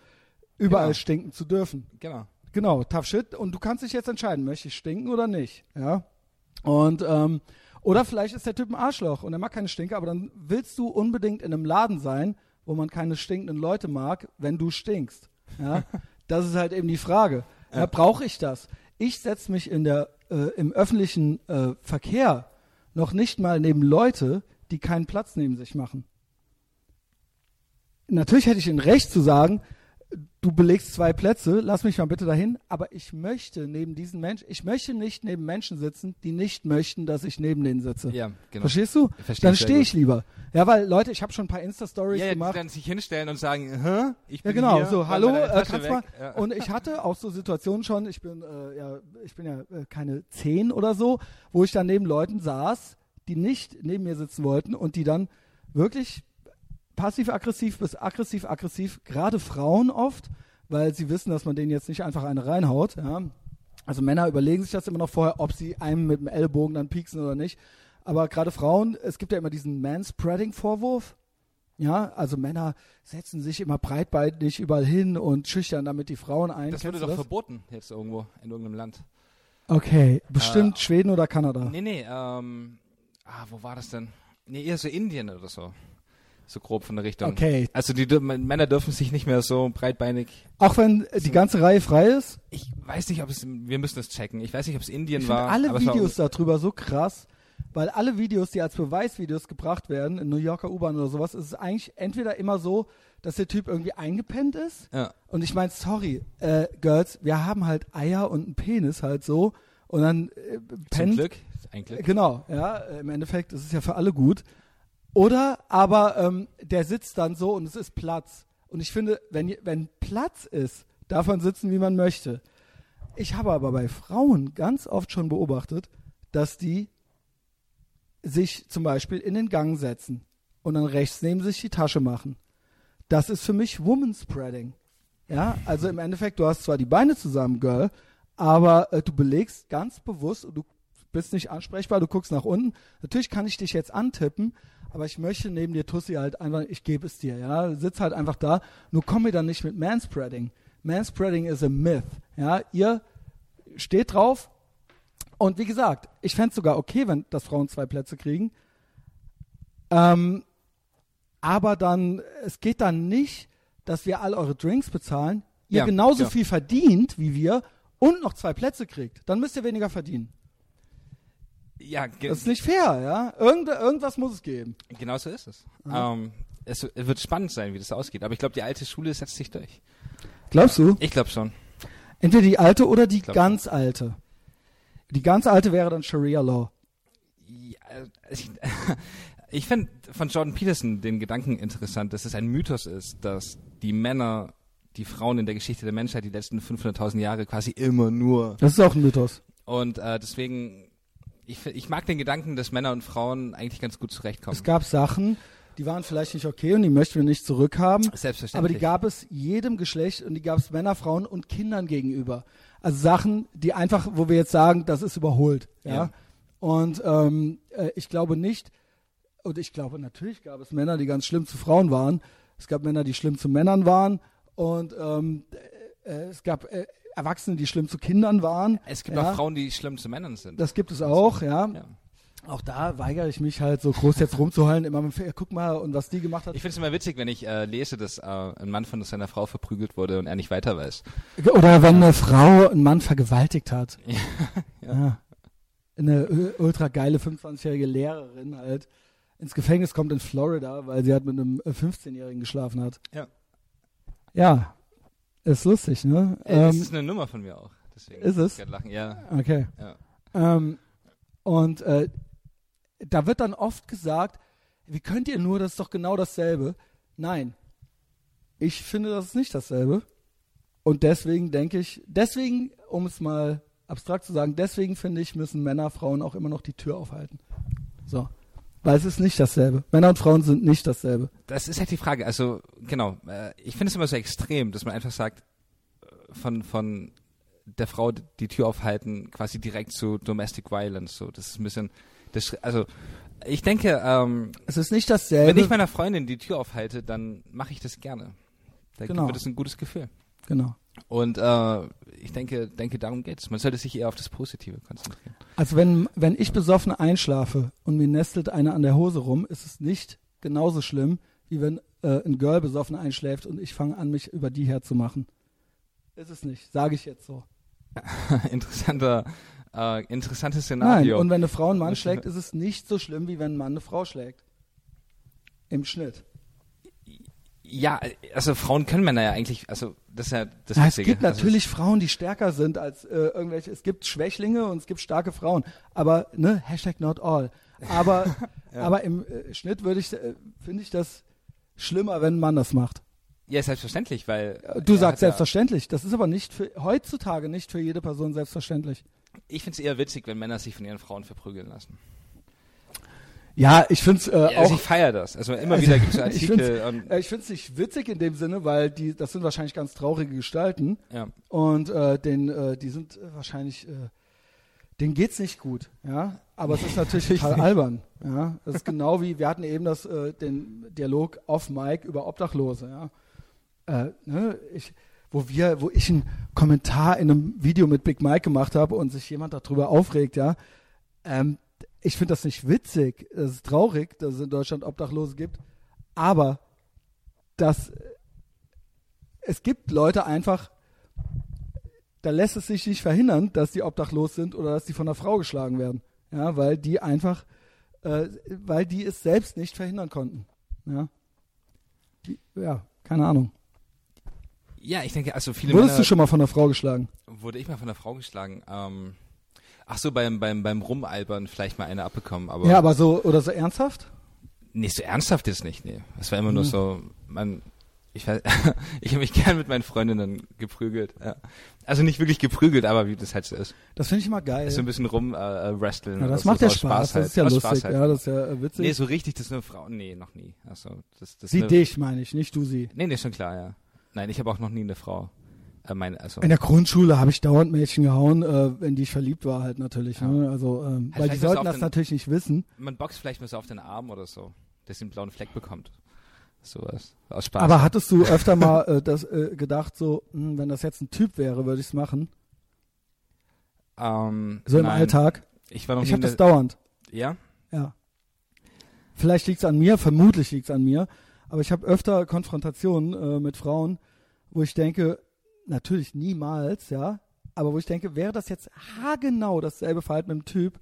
überall Genau. stinken zu dürfen. Genau. Genau, tough shit. Und du kannst dich jetzt entscheiden, möchte ich stinken oder nicht. Ja. Und ähm, oder vielleicht ist der Typ ein Arschloch und er mag keine Stinke, aber dann willst du unbedingt in einem Laden sein, wo man keine stinkenden Leute mag, wenn du stinkst. Ja. das ist halt eben die Frage. Ja. Ja. Brauche ich das? Ich setze mich in der äh, im öffentlichen äh, Verkehr noch nicht mal neben Leute, die keinen Platz neben sich machen. Natürlich hätte ich ein Recht zu sagen, du belegst zwei Plätze, lass mich mal bitte dahin, aber ich möchte neben diesen Menschen, ich möchte nicht neben Menschen sitzen, die nicht möchten, dass ich neben denen sitze. Ja, genau. Verstehst du? Verstehe Dann ich stehe gut. ich lieber. Ja, weil Leute, ich habe schon ein paar Insta-Stories Ja, ja, die gemacht. dann sich hinstellen und sagen, hä? Ich Ja, bin genau, hier, so, hallo, äh, kannst weg. mal. Ja. Und ich hatte auch so Situationen schon, ich bin, äh, ja, ich bin ja äh, keine zehn oder so, wo ich dann neben Leuten saß, die nicht neben mir sitzen wollten und die dann wirklich passiv-aggressiv bis aggressiv-aggressiv, gerade Frauen oft, weil sie wissen, dass man denen jetzt nicht einfach eine reinhaut, ja. Also Männer überlegen sich das immer noch vorher, ob sie einem mit dem Ellbogen dann pieksen oder nicht. Aber gerade Frauen, es gibt ja immer diesen Manspreading-Vorwurf. Ja, also Männer setzen sich immer breitbeinig überall hin und schüchtern damit die Frauen ein. Das wurde Kennst du doch verboten jetzt irgendwo in irgendeinem Land. Okay, bestimmt Äh, Schweden oder Kanada. Nee, nee, ähm, ah, wo war das denn? Nee, eher so Indien oder so. So grob von der Richtung. Okay, Also die Männer dürfen sich nicht mehr so breitbeinig. auch wenn die ganze Reihe frei ist. Ich weiß nicht, ob es, wir müssen das checken. Ich weiß nicht, ob es Indien Ich war. alle es war Videos darüber so krass, weil alle Videos, die als Beweisvideos gebracht werden, in New Yorker U-Bahn oder sowas, ist es eigentlich entweder immer so, dass der Typ irgendwie eingepennt ist. Ja. Und ich meine, sorry, äh, Girls, wir haben halt Eier und einen Penis halt so. Und dann äh, Zum pennt Glück. Ein Glück. Genau, ja, im Endeffekt ist es ja für alle gut. Oder aber ähm, der sitzt dann so und es ist Platz. Und ich finde, wenn, wenn Platz ist, darf man sitzen, wie man möchte. Ich habe aber bei Frauen ganz oft schon beobachtet, dass die sich zum Beispiel in den Gang setzen und dann rechts neben sich die Tasche machen. Das ist für mich Woman-Spreading. Ja, also im Endeffekt, du hast zwar die Beine zusammen, Girl, aber äh, du belegst ganz bewusst und du bist nicht ansprechbar, du guckst nach unten. Natürlich kann ich dich jetzt antippen, aber ich möchte neben dir Tussi halt einfach, ich gebe es dir, ja, sitz halt einfach da. Nur komm mir dann nicht mit Manspreading. Manspreading is a myth, ja. Ihr steht drauf und wie gesagt, ich fände es sogar okay, wenn dass Frauen zwei Plätze kriegen. Ähm, aber dann, es geht dann nicht, dass wir all eure Drinks bezahlen, ihr Ja, genauso ja. viel verdient wie wir und noch zwei Plätze kriegt. Dann müsst ihr weniger verdienen. Ja, Das ist nicht fair, ja. Irgend, irgendwas muss es geben. genau so ist es. Ja. Ähm, es wird spannend sein, wie das ausgeht. Aber ich glaube, die alte Schule setzt sich durch. Glaubst du? Ich glaube schon. Entweder die alte oder die ganz alte. Die ganz alte wäre dann Sharia Law. Ja, äh, ich ich finde von Jordan Peterson den Gedanken interessant, dass es ein Mythos ist, dass die Männer die Frauen in der Geschichte der Menschheit die letzten 500.000 Jahre quasi immer nur Das ist auch ein Mythos. und äh, deswegen ich, ich mag den Gedanken, dass Männer und Frauen eigentlich ganz gut zurechtkommen. Es gab Sachen, die waren vielleicht nicht okay und die möchten wir nicht zurückhaben. Selbstverständlich. Aber die gab es jedem Geschlecht und die gab es Männer, Frauen und Kindern gegenüber. Also Sachen, die einfach, wo wir jetzt sagen, das ist überholt. Ja. Ja. Und ähm, äh, ich glaube nicht, und ich glaube natürlich gab es Männer, die ganz schlimm zu Frauen waren. Es gab Männer, die schlimm zu Männern waren. Und ähm, äh, äh, es gab äh, Erwachsene, die schlimm zu Kindern waren. es gibt ja. auch Frauen, die schlimm zu Männern sind. Das gibt es auch, ja. ja. Auch da weigere ich mich halt so groß jetzt rumzuheulen, immer mit, guck mal, und was die gemacht hat. Ich finde es immer witzig, wenn ich äh, lese, dass äh, ein Mann von seiner Frau verprügelt wurde und er nicht weiter weiß. Oder wenn eine Frau einen Mann vergewaltigt hat. Ja. Ja. eine äh, ultra geile 25-jährige Lehrerin halt ins Gefängnis kommt in Florida, weil sie halt mit einem äh, 15-Jährigen geschlafen hat. Ja. Ja, ist lustig, ne? Äh, das Ähm, ist eine Nummer von mir auch. Deswegen ist es? ich lachen. Ja, okay. ja. Ähm, und äh, da wird dann oft gesagt, wie könnt ihr nur, das ist doch genau dasselbe. Nein, ich finde, das ist nicht dasselbe. Und deswegen denke ich, deswegen, um es mal abstrakt zu sagen, deswegen finde ich, müssen Männer Frauen auch immer noch die Tür aufhalten. So. Weil es ist nicht dasselbe. Männer und Frauen sind nicht dasselbe. Das ist halt die Frage. Also, genau. Äh, ich finde es immer so extrem, dass man einfach sagt, äh, von, von der Frau die Tür aufhalten, quasi direkt zu Domestic Violence. So, das ist ein bisschen, das, also, ich denke, ähm, Es ist nicht wenn dasselbe. ich meiner Freundin die Tür aufhalte, dann mache ich das gerne. Da Genau. wird es ein gutes Gefühl. Genau. Und äh, ich denke, denke, darum geht's. Man sollte sich eher auf das Positive konzentrieren. Also wenn, wenn ich besoffen einschlafe und mir nestelt einer an der Hose rum, ist es nicht genauso schlimm, wie wenn äh, ein Girl besoffen einschläft und ich fange an, mich über die herzumachen. Ist es nicht, sage ich jetzt so. Interessanter, äh, interessantes Nein, Szenario. und wenn eine Frau einen Mann schlägt, ist es nicht so schlimm, wie wenn ein Mann eine Frau schlägt. Im Schnitt. Ja, also Frauen können Männer ja eigentlich, also das ist ja das Ja, es gibt Also natürlich Frauen, die stärker sind als äh, irgendwelche. Es gibt Schwächlinge und es gibt starke Frauen. Aber, ne, Hashtag not all. Aber, aber im äh, Schnitt würde ich, äh, finde ich das schlimmer, wenn ein Mann das macht. Ja, selbstverständlich, weil Äh, Du sagst hat ja- selbstverständlich. Das ist aber nicht für, heutzutage nicht für jede Person selbstverständlich. Ich finde es eher witzig, wenn Männer sich von ihren Frauen verprügeln lassen. Ja, ich finde es äh, Ja, also auch. ich feiere das. Also immer wieder gibt es Ich Artikel und Äh, ich finde es nicht witzig in dem Sinne, weil die, das sind wahrscheinlich ganz traurige Gestalten ja. und äh, den, äh, die sind wahrscheinlich, äh, denen geht's nicht gut, ja. Aber es ist natürlich total albern, ja. Das ist genau wie wir hatten eben das, äh, den Dialog off Mic über Obdachlose, ja. Äh, ne, ich, wo wir, wo ich einen Kommentar in einem Video mit Big Mike gemacht habe und sich jemand darüber aufregt, ja. Ähm, ich finde das nicht witzig. Es ist traurig, dass es in Deutschland Obdachlose gibt. Aber dass es gibt Leute einfach, da lässt es sich nicht verhindern, dass die obdachlos sind oder dass die von einer Frau geschlagen werden. Ja, weil die einfach, äh, weil die es selbst nicht verhindern konnten. Ja, die, ja keine Ahnung. ja, ich denke, also viele Wurdest Männer du schon mal von einer Frau geschlagen? wurde ich mal von einer Frau geschlagen. Ähm, ach so, beim beim beim Rumalbern vielleicht mal eine abbekommen, aber Ja, aber so, oder so ernsthaft? Nee, so ernsthaft ist nicht, nee. Es war immer nur Mhm. so, man, ich weiß, ich habe mich gern mit meinen Freundinnen geprügelt. Ja. Also nicht wirklich geprügelt, aber wie das halt so ist. Das finde ich immer geil. So ein bisschen rum äh, äh, wresteln. ja, das so, macht so ja aus Spaß. halt. Das ist ja Aus lustig. Spaß halt. Ja, das ist ja äh, witzig. Nee, so richtig, das ist eine Frau. Nee, noch nie. Also, das, das sie dich, meine ich, nicht du sie. Nee, nee, schon klar, ja. Nein, ich habe auch noch nie eine Frau. Äh, meine, also, In der Grundschule habe ich dauernd Mädchen gehauen, äh, in die ich verliebt war halt natürlich. Ja. Ne? Also, ähm, Ja, weil die sollten das den- natürlich nicht wissen. man boxt vielleicht mal so auf den Arm oder so, dass sie einen blauen Fleck bekommt. Sowas. Aus Spaß. Aber hattest du öfter mal äh, das äh, gedacht, so, hm, wenn das jetzt ein Typ wäre, würde ich es machen? ähm, So im nein, Alltag? Ich war noch Ich habe das dauernd. Ja? Ja. Vielleicht liegt es an mir, vermutlich liegt es an mir, aber ich habe öfter Konfrontationen äh, mit Frauen, wo ich denke, natürlich niemals, ja, aber wo ich denke, wäre das jetzt haargenau dasselbe Verhalten mit dem Typ,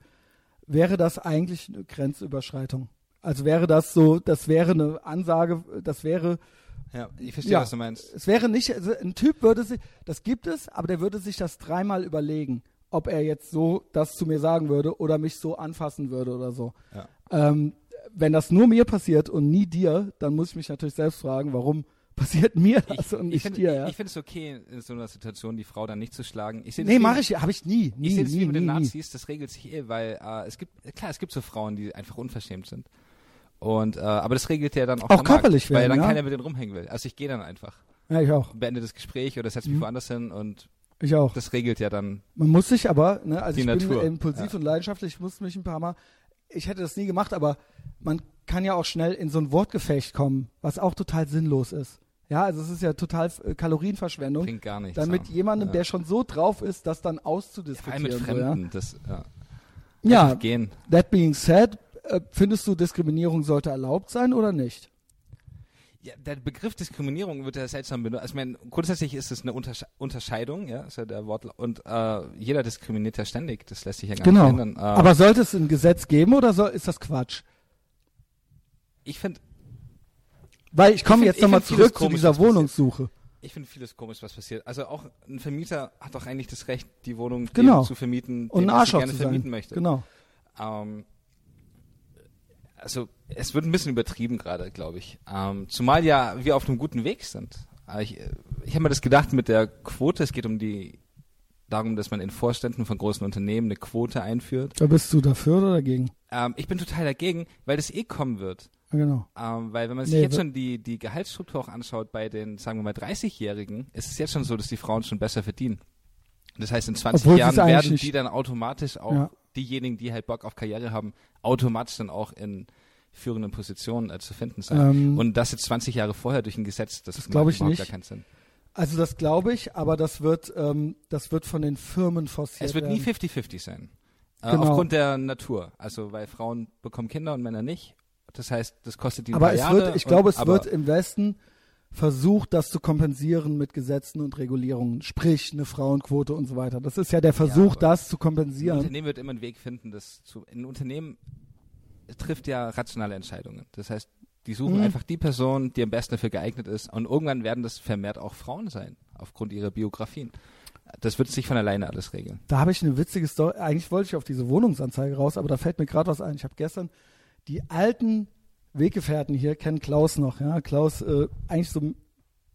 wäre das eigentlich eine Grenzüberschreitung. Also wäre das so, das wäre eine Ansage, das wäre, Ja, ich verstehe, Ja. was du meinst. es wäre nicht, also ein Typ würde sich, das gibt es, aber der würde sich das dreimal überlegen, ob er jetzt so das zu mir sagen würde oder mich so anfassen würde oder so. Ja. Ähm, wenn das nur mir passiert und nie dir, dann muss ich mich natürlich selbst fragen, warum passiert mir das Ich, und ich nicht finde dir, ja? ich finde es okay, in so einer Situation die Frau dann nicht zu schlagen. Ich nee, mache ich, habe ich nie, nie, Ich sehe es nie, wie mit den nie, nie. Nazis, das regelt sich eh, weil äh, es gibt, klar, es gibt so Frauen, die einfach unverschämt sind. Und, äh, aber das regelt ja dann auch, Auch körperlich Markt, weil werden, dann ja. keiner mit denen rumhängen will. Also ich gehe dann einfach, Ja, ich auch, beende das Gespräch oder setze mich Mhm. woanders hin und ich auch. das regelt ja dann. Man muss sich aber, ne, also ich Natur. bin impulsiv Ja. und leidenschaftlich, ich musste mich ein paar Mal, ich hätte das nie gemacht, aber man kann ja auch schnell in so ein Wortgefecht kommen, was auch total sinnlos ist. Ja, also es ist ja total äh, Kalorienverschwendung, Bringt gar nichts. dann mit ja. jemandem, ja. der schon so drauf ist, das dann auszudiskutieren. mit so, ja? Fremden, das, ja. ja, gehen. that being said, äh, findest du, Diskriminierung sollte erlaubt sein oder nicht? Ja, der Begriff Diskriminierung wird ja seltsam benutzt. Also, ich meine, grundsätzlich ist es eine Untersche Unterscheidung, ja, ist ja der Wort und äh, jeder diskriminiert ja ständig. Das lässt sich ja gar Genau. nicht ändern. Äh, Aber sollte es ein Gesetz geben oder soll, ist das Quatsch? ich finde, Weil ich komme jetzt nochmal zurück zu komisch, dieser was passiert. Wohnungssuche. ich finde vieles komisch, was passiert. Also auch ein Vermieter hat doch eigentlich das Recht, die Wohnung Genau. zu vermieten, Und er gerne zu vermieten sein. möchte. Genau. Ähm, also es wird ein bisschen übertrieben gerade, glaube ich. Ähm, zumal ja wir auf einem guten Weg sind. Ich äh, ich habe mir das gedacht mit der Quote. Es geht um die darum, dass man in Vorständen von großen Unternehmen eine Quote einführt. Da bist du dafür oder dagegen? Ähm, ich bin total dagegen, weil das eh kommen wird. Genau. Ähm, weil wenn man sich Nee, jetzt schon die, die Gehaltsstruktur auch anschaut bei den, sagen wir mal, 30-Jährigen, ist es jetzt schon so, dass die Frauen schon besser verdienen. Das heißt, in 20 Obwohl Jahren werden die dann automatisch auch, Ja. diejenigen, die halt Bock auf Karriere haben, automatisch dann auch in führenden Positionen äh, zu finden sein. Ähm, Und das jetzt 20 Jahre vorher durch ein Gesetz, das, Das macht glaub ich nicht. gar keinen Sinn. Also das glaube ich, aber das wird, ähm, das wird von den Firmen forciert Es wird nie werden. 50-50 sein. Äh, Genau. Aufgrund der Natur. Also, weil Frauen bekommen Kinder und Männer nicht. Das heißt, das kostet die ein Aber es Jahre. wird, ich glaube, es wird im Westen versucht, das zu kompensieren mit Gesetzen und Regulierungen, sprich eine Frauenquote und so weiter. Das ist ja der Versuch, aber das zu Ein kompensieren. Unternehmen wird immer einen Weg finden, das zu. Ein Unternehmen trifft ja rationale Entscheidungen. Das heißt, die suchen Mhm. einfach die Person, die am besten dafür geeignet ist. Und irgendwann werden das vermehrt auch Frauen sein, aufgrund ihrer Biografien. Das wird sich von alleine alles regeln. Da habe ich eine witzige Story. Eigentlich wollte ich auf diese Wohnungsanzeige raus, aber da fällt mir gerade was ein. Ich habe gestern die alten Weggefährten hier, kennen Klaus noch, ja. Klaus, äh, eigentlich so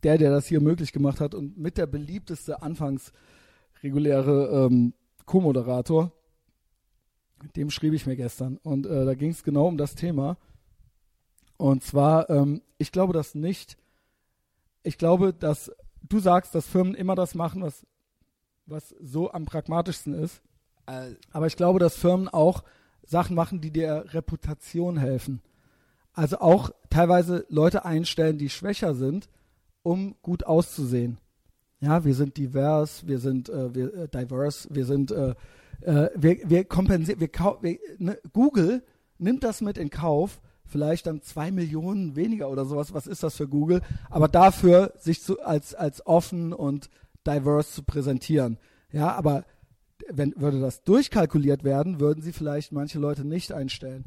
der, der das hier möglich gemacht hat und mit der beliebteste anfangs reguläre ähm, Co-Moderator. Dem schrieb ich mir gestern. Und äh, da ging es genau um das Thema. Und zwar, ähm, ich glaube das nicht. Ich glaube, dass du sagst, dass Firmen immer das machen, was, was so am pragmatischsten ist. Äh, Aber ich glaube, dass Firmen auch Sachen machen, die der Reputation helfen. Also auch teilweise Leute einstellen, die schwächer sind, um gut auszusehen. Ja, wir sind divers, wir sind äh, wir, äh, diverse, wir sind äh, äh, wir, wir kompensieren, wir, wir ne, Google nimmt das mit in Kauf, vielleicht dann zwei Millionen weniger oder sowas. Was ist das für Google? Aber dafür sich zu, als als offen und diverse zu präsentieren. Ja, aber wenn würde das durchkalkuliert werden, würden sie vielleicht manche Leute nicht einstellen.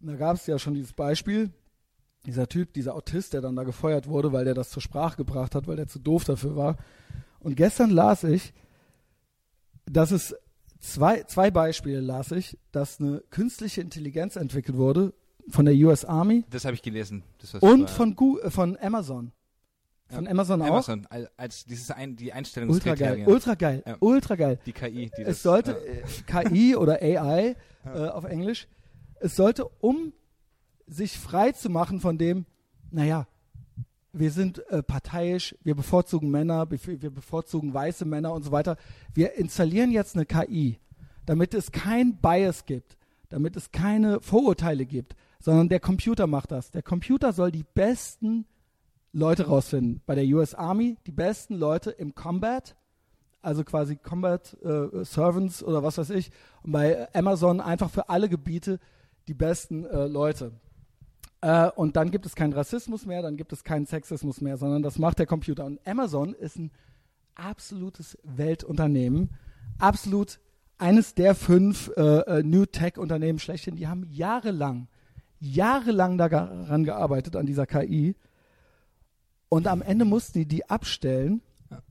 Und da gab es ja schon dieses Beispiel, dieser Typ, dieser Autist, der dann da gefeuert wurde, weil der das zur Sprache gebracht hat, weil der zu doof dafür war. Und gestern las ich, dass es zwei, zwei Beispiele las ich, dass eine künstliche Intelligenz entwickelt wurde von der US Army das habe ich gelesen. Und war- von, Gu äh, von Amazon. Von. Amazon auch. Amazon, als, dieses ein, die Ultra geil, Einstellungskriterien. ultra geil, Ja. ultra geil. Die KI, die es das, sollte ja. äh, KI oder AI Ja. äh, auf Englisch, es sollte, um sich frei zu machen von dem, naja, wir sind äh, parteiisch, wir bevorzugen Männer, wir bevorzugen weiße Männer und so weiter. Wir installieren jetzt eine KI, damit es kein Bias gibt, damit es keine Vorurteile gibt, sondern der Computer macht das. Der Computer soll die besten Leute rausfinden. Bei der US Army die besten Leute im Combat, also quasi Combat äh, Servants oder was weiß ich. Und bei Amazon einfach für alle Gebiete die besten äh, Leute. Äh, und dann gibt es keinen Rassismus mehr, dann gibt es keinen Sexismus mehr, sondern das macht der Computer. Und Amazon ist ein absolutes Weltunternehmen, absolut eines der fünf äh, äh, New Tech Unternehmen schlechthin. Die haben jahrelang, jahrelang daran gearbeitet an dieser KI. Und am Ende mussten die die abstellen, Ja.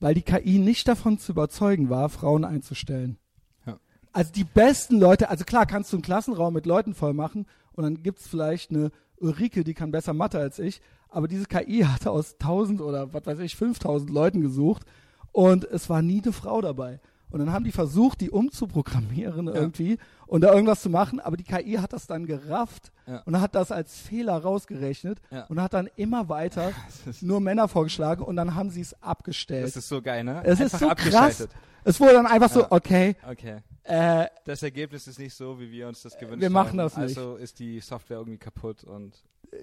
weil die KI nicht davon zu überzeugen war, Frauen einzustellen. Ja. Also die besten Leute, also klar kannst du einen Klassenraum mit Leuten voll machen und dann gibt es vielleicht eine Ulrike, die kann besser Mathe als ich, aber diese KI hatte aus 1000 oder was weiß ich, 5000 Leuten gesucht und es war nie eine Frau dabei. Und dann haben die versucht, die umzuprogrammieren irgendwie und da irgendwas zu machen, aber die KI hat das dann gerafft Ja. und hat das als Fehler rausgerechnet Ja. und hat dann immer weiter Das nur Männer vorgeschlagen und dann haben sie es abgestellt. das ist so geil, ne? es ist so krass. Es wurde dann einfach so, Ja. okay, Okay. äh, Das Ergebnis ist nicht so, wie wir uns das gewünscht haben. wir machen das nicht. Also ist die Software irgendwie kaputt und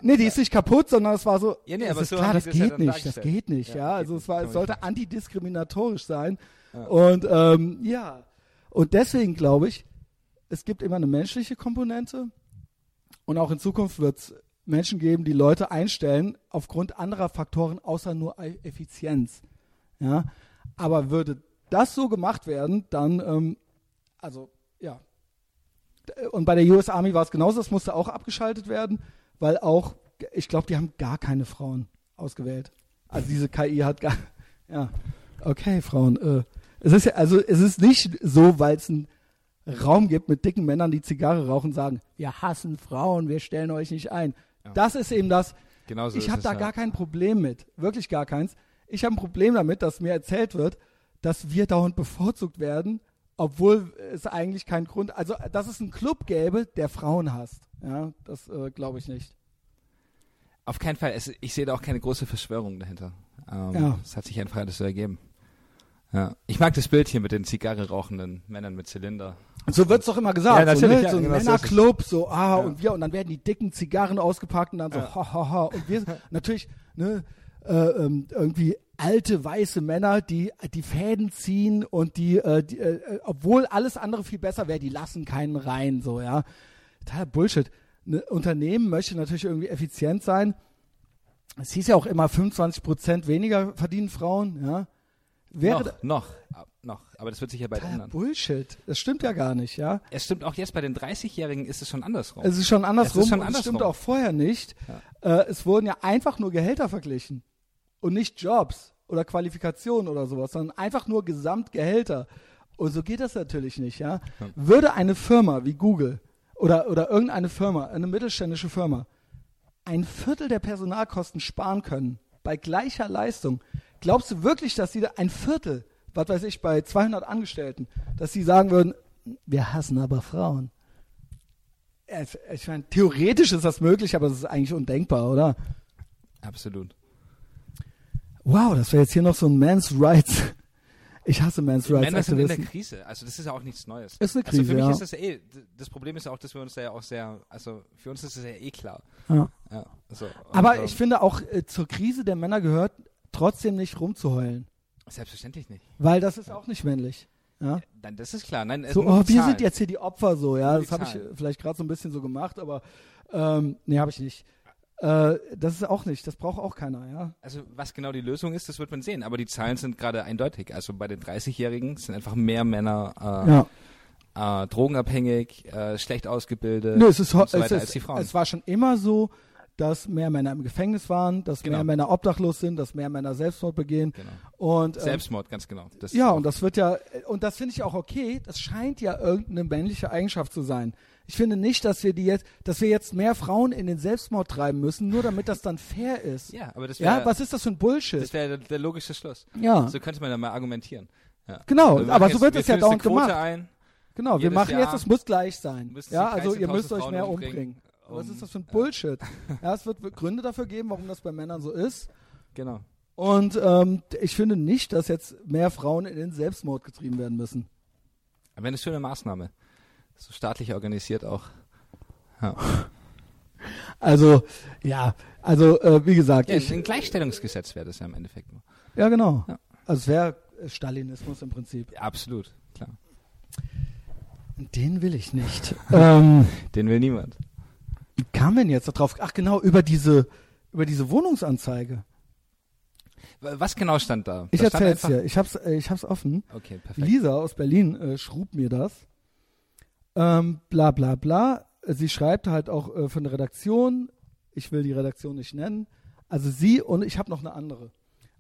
nee, die ist nicht kaputt, sondern es war so, Ja, nee, aber ist so klar, haben das die das ja geht dann nicht, das geht nicht, ja, geht also es nicht, war, es sollte nicht antidiskriminatorisch sein und ähm, ja, und deswegen glaube ich, es gibt immer eine menschliche Komponente und auch in Zukunft wird es Menschen geben, die Leute einstellen aufgrund anderer Faktoren außer nur E- Effizienz. Ja, aber würde das so gemacht werden, dann, ähm, also ja. Und bei der US Army war es genauso, das musste auch abgeschaltet werden, weil auch, ich glaube, die haben gar keine Frauen ausgewählt. Also diese KI hat gar, ja, okay, Frauen. Äh, es ist ja, also es ist nicht so, weil es einen Raum gibt mit dicken Männern, die Zigarre rauchen und sagen, wir hassen Frauen, wir stellen euch nicht ein. Ja. Das ist eben das, Genauso ich habe da ja. gar kein Problem mit, wirklich gar keins. Ich habe ein Problem damit, dass mir erzählt wird, dass wir dauernd bevorzugt werden, obwohl es eigentlich keinen Grund, also dass es einen Club gäbe, der Frauen hasst. Ja, das äh, glaube ich nicht. Auf keinen Fall. Es, ich sehe da auch keine große Verschwörung dahinter. Ähm, Ja. Es hat sich einfach alles so ergeben. Ja. Ich mag das Bild hier mit den Zigarre rauchenden Männern mit Zylinder. Und so wird's doch immer gesagt, Ja, so, ne? ja, so ein genau. Männerclub, so ah Ja. und wir und dann werden die dicken Zigarren ausgepackt und dann so Ja. ha ha ha und wir natürlich ne äh, ähm, irgendwie alte weiße Männer, die die Fäden ziehen und die, äh, die äh, äh, obwohl alles andere viel besser wäre, die lassen keinen rein, so ja, total Bullshit. Ein Unternehmen möchte natürlich irgendwie effizient sein. Es hieß ja auch immer 25 Prozent weniger verdienen Frauen, ja. Wäre noch, noch, ah, noch. Aber das wird sich ja bald ändern. Bullshit. Das stimmt ja gar nicht, ja. Es stimmt auch jetzt bei den 30-Jährigen ist es schon andersrum. Es ist schon andersrum. Es schon und es andersrum. stimmt auch vorher nicht. Äh, es wurden ja einfach nur Gehälter verglichen und nicht Jobs oder Qualifikationen oder sowas, sondern einfach nur Gesamtgehälter. Und so geht das natürlich nicht, ja. Ja. Würde eine Firma wie Google oder, oder irgendeine Firma, eine mittelständische Firma, ein Viertel der Personalkosten sparen können bei gleicher Leistung, glaubst du wirklich, dass sie da ein Viertel, was weiß ich, bei 200 Angestellten, dass sie sagen würden, wir hassen aber Frauen? Ich meine, theoretisch ist das möglich, aber das ist eigentlich undenkbar, oder? Absolut. Wow, das wäre jetzt hier noch so ein Men's Rights. Ich hasse Men's Rights Männer sind in der. Krise. Also das ist ja auch nichts Neues. Ist eine Also Krise, für mich ja. ist das ja eh, das Problem ist ja auch, dass wir uns da ja auch sehr, also für uns ist das ja eh klar. Ja. Ja, so. Und, Aber ähm, ich finde auch äh, zur Krise der Männer gehört trotzdem nicht rumzuheulen, Selbstverständlich nicht. weil das ist auch nicht männlich. Ja? Nein, das ist klar. Nein, So, oh, wir sind jetzt hier die Opfer so, ja. Das habe ich äh, vielleicht gerade so ein bisschen so gemacht, aber ähm, nee, habe ich nicht. Äh, das ist auch nicht, das braucht auch keiner, ja. Also was genau die Lösung ist, das wird man sehen. Aber die Zahlen sind gerade eindeutig. Also bei den 30-Jährigen sind einfach mehr Männer äh, ja. äh, drogenabhängig, äh, schlecht ausgebildet Nö, es, ist, so es, ist, als die Frauen. es war schon immer so, dass mehr Männer im Gefängnis waren, dass Genau. mehr Männer obdachlos sind, dass mehr Männer Selbstmord begehen. genau. Und, ähm, Selbstmord, ganz genau. Das Ja, und das wird ja, und das finde ich auch okay, das scheint ja irgendeine männliche Eigenschaft zu sein. Ich finde nicht, dass wir die jetzt, dass wir jetzt mehr Frauen in den Selbstmord treiben müssen, nur damit das dann fair ist. ja, aber das Ja, wäre was ist das für ein Bullshit? das wär der, der logische Schluss. Ja, So könnte man da mal argumentieren. Ja. genau, machen aber so wird wir es ja dauernd gemacht. Ein, Genau, wir machen Jahr jetzt, es muss gleich sein. Ja, also ihr 13.000 müsst euch mehr umbringen, umbringen. Was um- ist das für ein ja. Bullshit? ja, es wird Gründe dafür geben, warum das bei Männern so ist. genau. Und ähm, ich finde nicht, dass jetzt mehr Frauen in den Selbstmord getrieben werden müssen. Aber eine schöne Maßnahme. So staatlich organisiert auch. Ja. Also, ja, also äh, wie gesagt, Ja, ich, ein Gleichstellungsgesetz wäre das ja im Endeffekt nur. ja genau. Ja. Also es wäre äh, Stalinismus im Prinzip. Ja, absolut, klar. Den will ich nicht. ähm, Den will niemand. Wie kam denn jetzt da drauf? Ach genau, über diese, über diese Wohnungsanzeige. Was genau stand da? Ich erzähl's einfach- dir. Ich hab's, äh, ich hab's offen. Okay, perfekt. Lisa aus Berlin äh, schrub mir das. Ähm, bla bla bla. Sie schreibt halt auch äh, von der Redaktion. Ich will die Redaktion nicht nennen. Also sie und ich habe noch eine andere.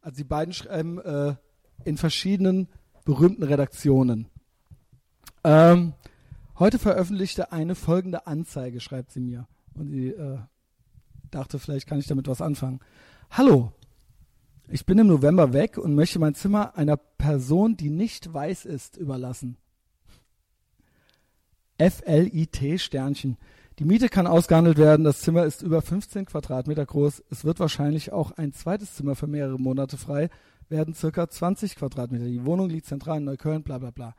Also die beiden schreiben äh, in verschiedenen berühmten Redaktionen. Ähm, heute veröffentlichte eine folgende Anzeige, schreibt sie mir. Und sie äh, dachte, vielleicht kann ich damit was anfangen. Hallo, ich bin im November weg und möchte mein Zimmer einer Person, die nicht weiß ist, überlassen. FLIT Sternchen. Die Miete kann ausgehandelt werden. Das Zimmer ist über 15 Quadratmeter groß. Es wird wahrscheinlich auch ein zweites Zimmer für mehrere Monate frei. Werden circa 20 Quadratmeter. Die Wohnung liegt zentral in Neukölln, bla bla bla.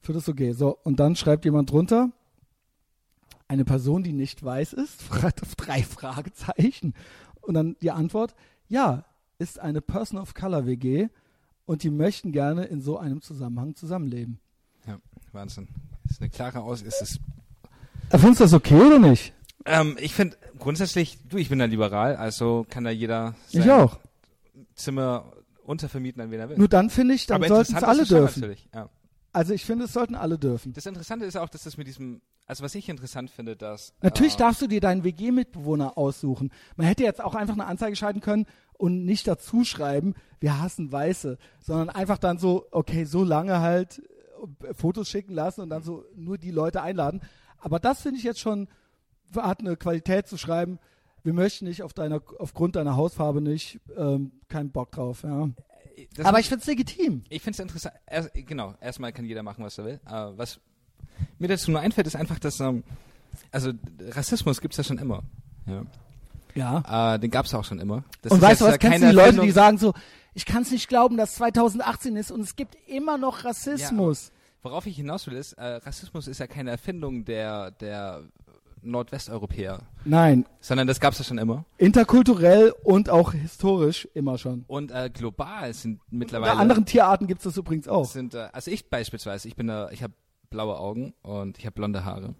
Für das okay. So, und dann schreibt jemand drunter, eine Person, die nicht weiß ist, fragt auf drei Fragezeichen. Und dann die Antwort, ja, ist eine Person of Color WG und die möchten gerne in so einem Zusammenhang zusammenleben. Ja, Wahnsinn. Ist eine klare Aus. Ist es, Findest du das okay oder nicht? Ähm, ich finde grundsätzlich, du, ich bin da liberal, also kann da jeder Ich sein auch. Zimmer untervermieten, an wen er will. Nur dann finde ich, dann sollten es alle dürfen. Ja. Also ich finde, es sollten alle dürfen. Das Interessante ist auch, dass das mit diesem, also was ich interessant finde, dass Natürlich äh, darfst du dir deinen WG-Mitbewohner aussuchen. Man hätte jetzt auch einfach eine Anzeige schalten können und nicht dazu schreiben, wir hassen Weiße, sondern einfach dann so, okay, so lange halt äh, Fotos schicken lassen und dann so nur die Leute einladen. Aber das finde ich jetzt schon, hat eine Qualität zu schreiben, wir möchten nicht auf deiner, aufgrund deiner Hausfarbe nicht, ähm, keinen Bock drauf, ja. das Aber ich finde es legitim. Ich finde es interessant. Erst, genau, erstmal kann jeder machen, was er will. Äh, was mir dazu nur einfällt, ist einfach, dass ähm, also Rassismus gibt's ja schon immer. Ja. Ja. Äh, den gab's auch schon immer. Das und weißt du was, ja kennst du keine die Leute, Erfindung. die sagen so, ich kann es nicht glauben, dass 2018 ist und es gibt immer noch Rassismus. Worauf ich hinaus will, ist, äh, Rassismus ist ja keine Erfindung der der Nordwesteuropäer, Nein, sondern das gab's ja schon immer. interkulturell und auch historisch immer schon. Und äh, global sind Bei mittlerweile anderen Tierarten gibt es das übrigens auch. sind äh, also ich beispielsweise, ich bin da, ich habe blaue Augen und ich habe blonde Haare.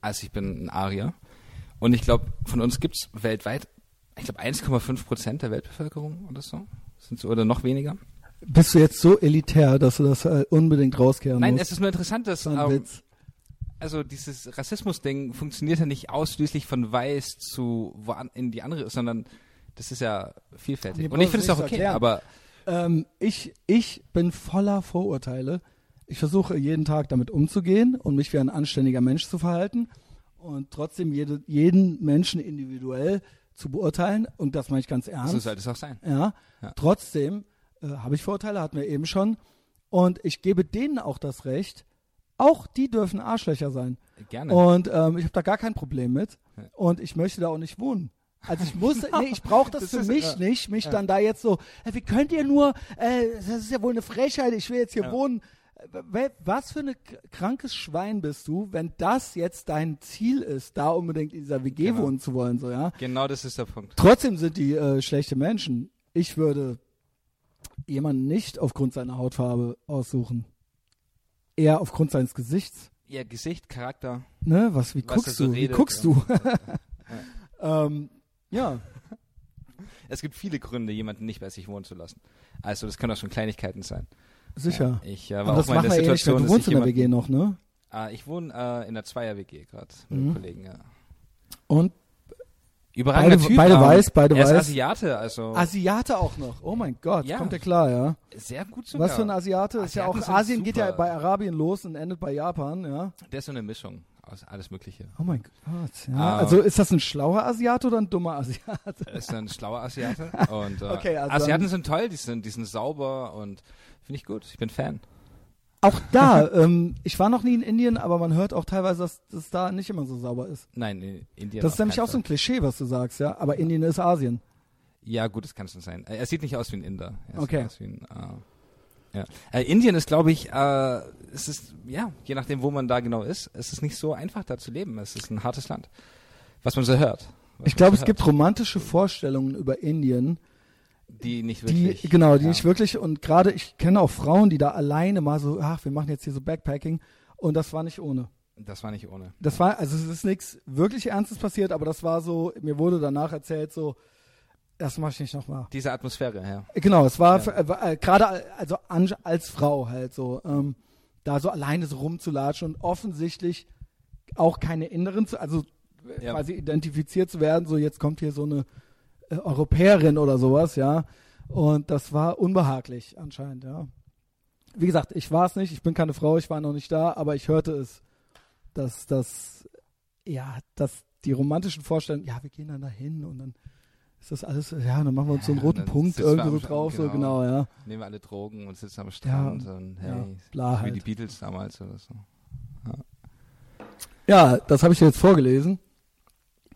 Also ich bin ein Arier. Und ich glaube, von uns gibt's weltweit, ich glaube 1,5 Prozent der Weltbevölkerung oder so. Sind so oder noch weniger. Bist du jetzt so elitär, dass du das äh, unbedingt rauskehren Nein, musst? es ist nur interessant, dass ein ähm, also dieses Rassismus-Ding funktioniert ja nicht ausschließlich von weiß zu wo an, in die andere, sondern das ist ja vielfältig. Nee, Und ich finde es auch okay, erklären. aber Ähm, ich, ich bin voller Vorurteile. Ich versuche jeden Tag damit umzugehen und mich wie ein anständiger Mensch zu verhalten und trotzdem jede, jeden Menschen individuell zu beurteilen. Und das meine ich ganz ernst. so sollte es auch sein. Ja. Ja. Trotzdem äh, habe ich Vorurteile, hatten wir eben schon. Und ich gebe denen auch das Recht, auch die dürfen Arschlöcher sein. Gerne. Und ähm, ich habe da gar kein Problem mit. Und ich möchte da auch nicht wohnen. Also ich muss, nee, ich brauche das, Das für ist, mich ja. nicht, mich Ja. dann da jetzt so, äh, wie könnt ihr nur, äh, das ist ja wohl eine Frechheit, ich will jetzt hier Ja. wohnen. Was für ein krankes Schwein bist du, wenn das jetzt dein Ziel ist, da unbedingt in dieser WG Genau. wohnen zu wollen, so ja? genau das ist der Punkt. Trotzdem sind die äh, schlechte Menschen. Ich würde jemanden nicht aufgrund seiner Hautfarbe aussuchen. Eher aufgrund seines Gesichts. Ihr Gesicht, Charakter, Ne? Was, wie Was guckst so du? Wie redet, guckst ja. du? ähm, ja. Es gibt viele Gründe, jemanden nicht bei sich wohnen zu lassen. Also das können auch schon Kleinigkeiten sein. Sicher. Ja, ich äh, war Aber auch das mal in machen der eh nicht. Situation, Du wohnst in der WG noch, ne? äh, ich wohne äh, in der Zweier-WG gerade mit Mhm. Kollegen. Ja. Und Überragender Beide- Typ. beide ähm, weiß, beide er ist weiß. Asiate, also Asiate auch noch. Oh mein Gott, Ja. kommt ja klar, ja. sehr gut sogar. Was für ein Asiate? Ist ja auch, Asiaten Asien geht ja super. bei Arabien los und endet bei Japan, ja. Der ist so eine Mischung aus alles Mögliche. Oh mein Gott, ja. Ah. Also ist das ein schlauer Asiate oder ein dummer Asiate? Ist ein schlauer Asiate. Und äh, Okay, also Asiaten sind toll, die sind, die sind sauber und finde ich gut. Ich bin Fan. Auch da, ähm, ich war noch nie in Indien, aber man hört auch teilweise, dass das da nicht immer so sauber ist. Nein, in Indien. Das ist nämlich auch so ein. Klischee, was du sagst, ja. Aber Indien ist Asien. Ja, gut, das kann schon sein. Er sieht nicht aus wie ein Inder. Er Okay. Sieht aus wie ein, äh, ja. äh, Indien ist, glaube ich, äh, es ist, ja, je nachdem, wo man da genau ist, es ist nicht so einfach da zu leben. Es ist ein hartes Land. Was man so hört. Ich glaube, so es gibt romantische Vorstellungen über Indien, die nicht die, wirklich. genau, die ja. nicht wirklich, und gerade ich kenne auch Frauen, die da alleine mal so, ach, wir machen jetzt hier so Backpacking, und das war nicht ohne. Das war nicht ohne. Das war, also es ist nichts wirklich Ernstes passiert, aber das war so, mir wurde danach erzählt, so, das mache ich nicht nochmal. Diese Atmosphäre, ja. Genau, es war, Ja. äh, war, äh, gerade al- also als Frau halt so, ähm, da so alleine so rumzulatschen und offensichtlich auch keine Inneren also äh, Ja. quasi identifiziert zu werden, so jetzt kommt hier so eine äh, Europäerin oder sowas, ja. Und das war unbehaglich anscheinend, ja. Wie gesagt, ich war es nicht, ich bin keine Frau, ich war noch nicht da, aber ich hörte es, dass das, ja, dass die romantischen Vorstellungen, ja, wir gehen dann dahin und dann ist das alles, ja, dann machen wir uns so einen Ja, roten Punkt sitzen wir irgendwie so drauf, genau. genau, ja. Nehmen wir alle Drogen und sitzen am Strand und hey, ja, bla wie halt. die Beatles damals oder so. Ja, das habe ich dir jetzt vorgelesen.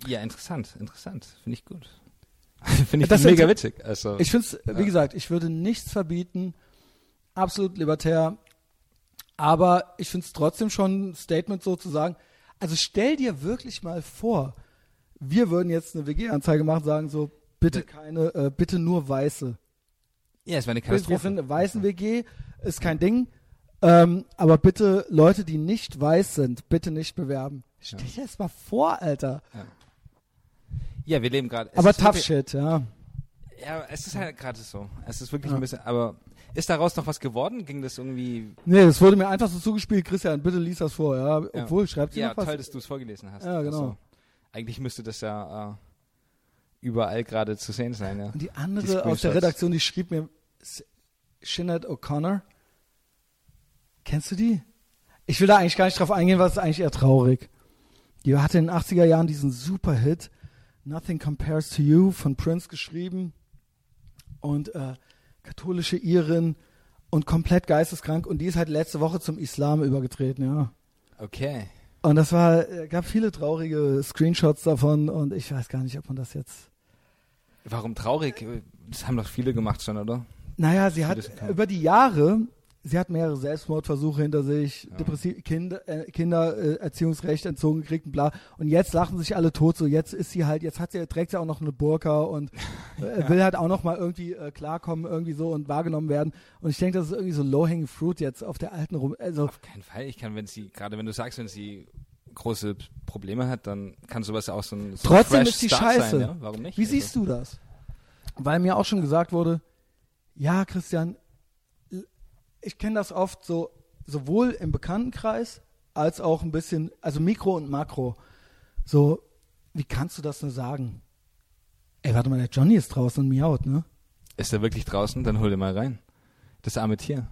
Ja, interessant, interessant. Finde ich gut. Finde ich Das mega witzig. Also, Ich finde es, wie Ja. gesagt, ich würde nichts verbieten, absolut libertär, aber ich finde es trotzdem schon ein Statement sozusagen. Also stell dir wirklich mal vor, wir würden jetzt eine WG-Anzeige machen, sagen so, bitte Ja. keine, äh, bitte nur Weiße. ja, es war eine Wir, wir Katastrophe. sind eine weißen WG, ist kein Ding. Ähm, aber bitte Leute, die nicht weiß sind, bitte nicht bewerben. Stell dir das mal vor, Alter. Ja, wir leben gerade. Aber tough wirklich- shit, ja. Ja, es ist halt gerade so. Es ist wirklich Ja. ein bisschen, aber ist daraus noch was geworden? Ging das irgendwie? Nee, das wurde mir einfach so zugespielt. Christian, bitte lies das vor, ja. Obwohl, schreibt sie Ja, noch was? toll, dass du es vorgelesen hast. Ja, genau. Also, eigentlich müsste das ja äh, überall gerade zu sehen sein, ja. Und die andere aus der. Redaktion, die schrieb mir, Sinead O'Connor. Kennst du die? Ich will da eigentlich gar nicht drauf eingehen, weil es ist eigentlich eher traurig. Die hatte in den 80er Jahren diesen Super-Hit Nothing Compares to You von Prince geschrieben und äh, katholische Irin und komplett geisteskrank und die ist halt letzte Woche zum Islam übergetreten, ja. Okay. Und das war, äh, gab viele traurige Screenshots davon und ich weiß gar nicht, ob man das jetzt Warum traurig? Das haben doch viele gemacht schon, oder? Naja, sie hat über die Jahre, sie hat mehrere Selbstmordversuche hinter sich, Ja. depressiv, Kinder, äh, Kinder äh, Erziehungsrecht entzogen gekriegt und bla. Und jetzt lachen sich alle tot, so jetzt ist sie halt, jetzt hat sie, trägt sie auch noch eine Burka und äh, will halt auch noch mal irgendwie äh, klarkommen, irgendwie so und wahrgenommen werden. Und ich denke, das ist irgendwie so low-hanging fruit jetzt auf der alten rum. Also, Auf keinen Fall. Ich kann, wenn sie, gerade wenn du sagst, wenn sie große Probleme hat, dann kann sowas auch so ein so Trotzdem ist die Start scheiße. Sein, ja? Warum nicht? wie siehst du das? Weil mir auch schon gesagt wurde, ja, Christian, ich kenne das oft so, sowohl im Bekanntenkreis als auch ein bisschen, also Mikro und Makro. So, wie kannst du das nur sagen? Ey, warte mal, der Johnny ist draußen und miaut, ne? Ist er wirklich draußen? Dann hol ihn mal rein. Das arme Tier.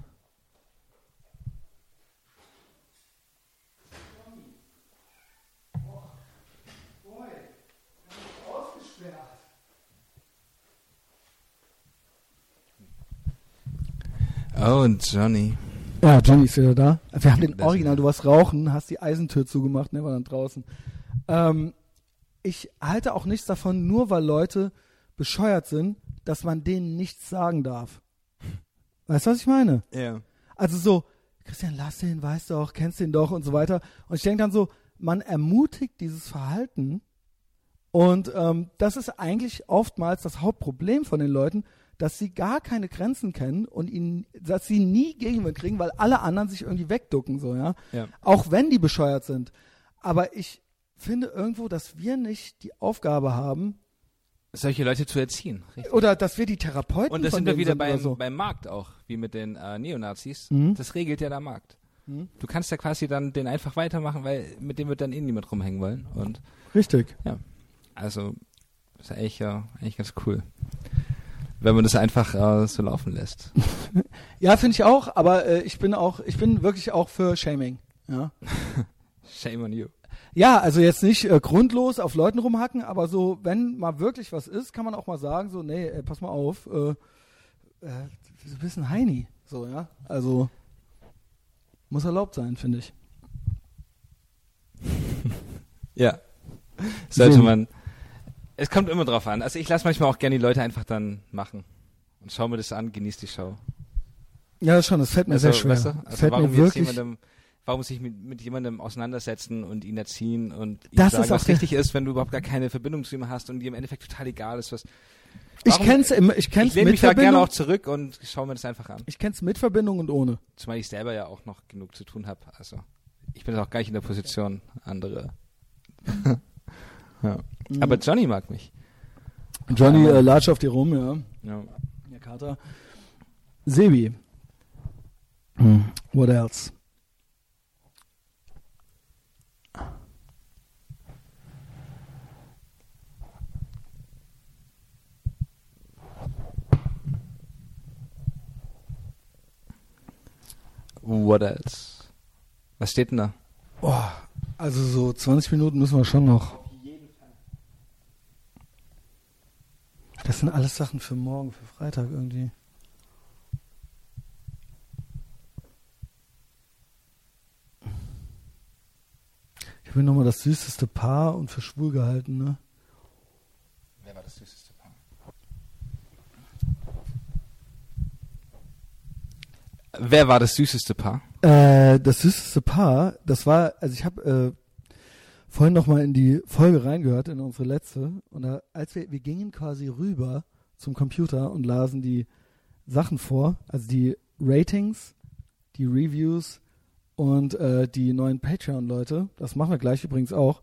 Oh, Johnny. Ja, Johnny ist wieder da. Wir haben den Original, du warst rauchen, hast die Eisentür zugemacht, ne, war dann draußen. Ähm, ich halte auch nichts davon, nur weil Leute bescheuert sind, dass man denen nichts sagen darf. Weißt du, was ich meine? Ja. Also so, Christian, lass den, weißt du auch, kennst den doch und so weiter. Und ich denke dann so, man ermutigt dieses Verhalten und ähm, das ist eigentlich oftmals das Hauptproblem von den Leuten, dass sie gar keine Grenzen kennen und ihnen, dass sie nie Gegenwind kriegen, weil alle anderen sich irgendwie wegducken, so, ja. Ja. Auch wenn die bescheuert sind. Aber ich finde irgendwo, dass wir nicht die Aufgabe haben, Solche Leute zu erziehen. Richtig. oder dass wir die Therapeuten Und das sind wir wieder sind beim, so. beim Markt auch, wie mit den äh, Neonazis. Mhm. Das regelt ja der Markt. Mhm. Du kannst ja quasi dann den einfach weitermachen, weil mit dem wird dann eh niemand rumhängen wollen. Und Richtig. also ist ja eigentlich, äh, eigentlich ganz cool. Wenn man das einfach äh, so laufen lässt. Ja, finde ich auch, aber äh, ich bin auch, ich bin wirklich auch für Shaming. Ja, Shame on you. ja also jetzt nicht äh, grundlos auf Leuten rumhacken, aber so, wenn mal wirklich was ist, kann man auch mal sagen, so, nee, ey, pass mal auf, äh, äh, du bist ein Heini. So, ja. Also muss erlaubt sein, finde ich. Ja. Sollte So. man. Es kommt immer drauf an. Also ich lasse manchmal auch gerne die Leute einfach dann machen. Und schau mir das an, genieß die Show. Ja, schon, das fällt mir Also, sehr schwer. weißt du? Also fällt warum mir wirklich. jemandem, warum sich mit, mit jemandem auseinandersetzen und ihn erziehen und ihm Das sagen, ist auch was richtig ist, wenn du überhaupt gar keine Verbindung zu ihm hast und dir im Endeffekt total egal ist, was. Ich Warum- kenn's, im, ich kenn's ich lehne mit mich da gerne Verbindung. auch zurück und schaue mir das einfach an. Ich kenn's mit Verbindung und ohne. Zumal ich selber ja auch noch genug zu tun habe. Also ich bin jetzt auch gar nicht in der Position, andere. ja. Mhm. Aber Johnny mag mich. Johnny äh, latscht auf dir rum, ja. Ja. Der Kater. Sebi. Hm. What else? What else? Was steht denn da? Oh, also so 20 Minuten müssen wir schon noch. Das sind alles Sachen für morgen, für Freitag irgendwie. Ich habe nochmal das süßeste Paar und für schwul gehalten, ne? Wer war das süßeste Paar? Wer war das süßeste Paar? Äh, das süßeste Paar, das war, also ich habe äh, vorhin noch mal in die Folge reingehört, in unsere letzte, und da, als wir, wir gingen quasi rüber zum Computer und lasen die Sachen vor, also die Ratings die Reviews und äh, die neuen Patreon-Leute. Das machen wir gleich übrigens auch.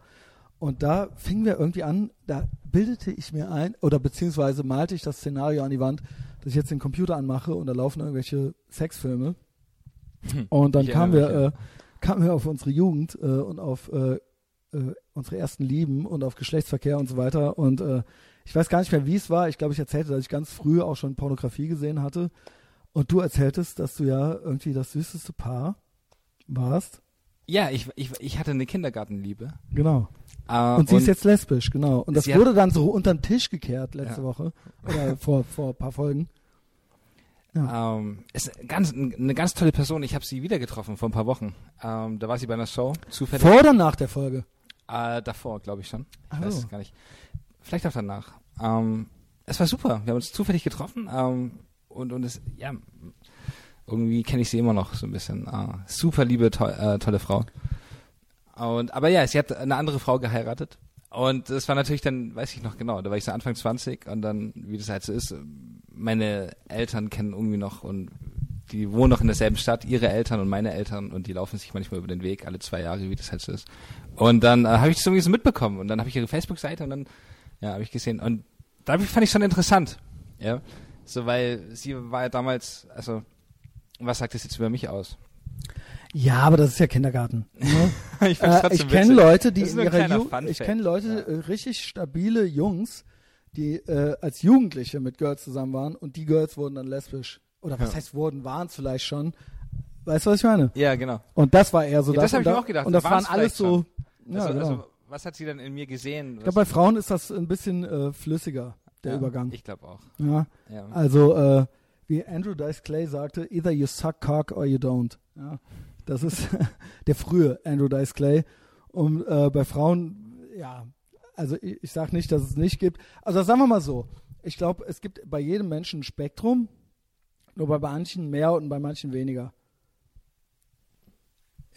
Und da fingen wir irgendwie an, da bildete ich mir ein, oder beziehungsweise malte ich das Szenario an die Wand, dass ich jetzt den Computer anmache und da laufen irgendwelche Sexfilme. Und dann kamen wir, äh, kamen wir auf unsere Jugend äh, und auf äh, äh, unsere ersten Lieben und auf Geschlechtsverkehr und so weiter. Und äh, ich weiß gar nicht mehr, wie es war. Ich glaube, ich erzählte, dass ich ganz früh auch schon Pornografie gesehen hatte. Und du erzähltest, dass du ja irgendwie das süßeste Paar warst. Ja, ich, ich, ich hatte eine Kindergartenliebe. Genau. Äh, Und sie ist jetzt lesbisch, genau. Und das wurde dann so unter den Tisch gekehrt letzte Ja. Woche. Oder vor, vor ein paar Folgen. Ähm, ist ganz, eine ganz tolle Person. Ich habe sie wieder getroffen vor ein paar Wochen. Ähm, da war sie bei einer Show, zufällig. Vor oder nach der Folge? Äh, davor, glaube ich schon. Ich Ach weiß so. gar nicht. Vielleicht auch danach. Ähm, es war super. Wir haben uns zufällig getroffen. Ähm, und, und es, ja, irgendwie kenne ich sie immer noch so ein bisschen. Äh, super liebe, to äh, tolle Frau. Und, aber ja, sie hat eine andere Frau geheiratet. Und das war natürlich dann, weiß ich noch genau, da war ich so Anfang 20 und dann, wie das halt so ist, meine Eltern kennen irgendwie noch und die wohnen noch in derselben Stadt, ihre Eltern und meine Eltern und die laufen sich manchmal über den Weg, alle zwei Jahre, wie das halt so ist. Und dann äh, habe ich das irgendwie so mitbekommen und dann habe ich ihre Facebook-Seite und dann, ja, habe ich gesehen und da fand ich schon interessant, ja, so weil sie war ja damals, also, was sagt das jetzt über mich aus? Ja, aber das ist ja Kindergarten. Ne? ich äh, ich kenne Leute, die in ihrer Jugend, ich kenne Leute, äh, richtig stabile Jungs, die äh, als Jugendliche mit Girls zusammen waren und die Girls wurden dann lesbisch. Oder was Ja. heißt wurden, waren es vielleicht schon. Weißt du, was ich meine? Ja, genau. Und das war eher so Ja, das hab und ich mir auch gedacht. Und das waren alles so. Ja, also, genau. also, was hat sie dann in mir gesehen? ich glaube, bei Frauen ist das ein bisschen äh, flüssiger, der Übergang. Ich glaube auch. Ja. Ja. Also, äh, wie Andrew Dice Clay sagte, either you suck cock or you don't. Ja, das ist der frühe Andrew Dice Clay. Und äh, bei Frauen, ja, also ich, ich sage nicht, dass es nicht gibt. Also sagen wir mal so, ich glaube, es gibt bei jedem Menschen ein Spektrum, nur bei manchen mehr und bei manchen weniger.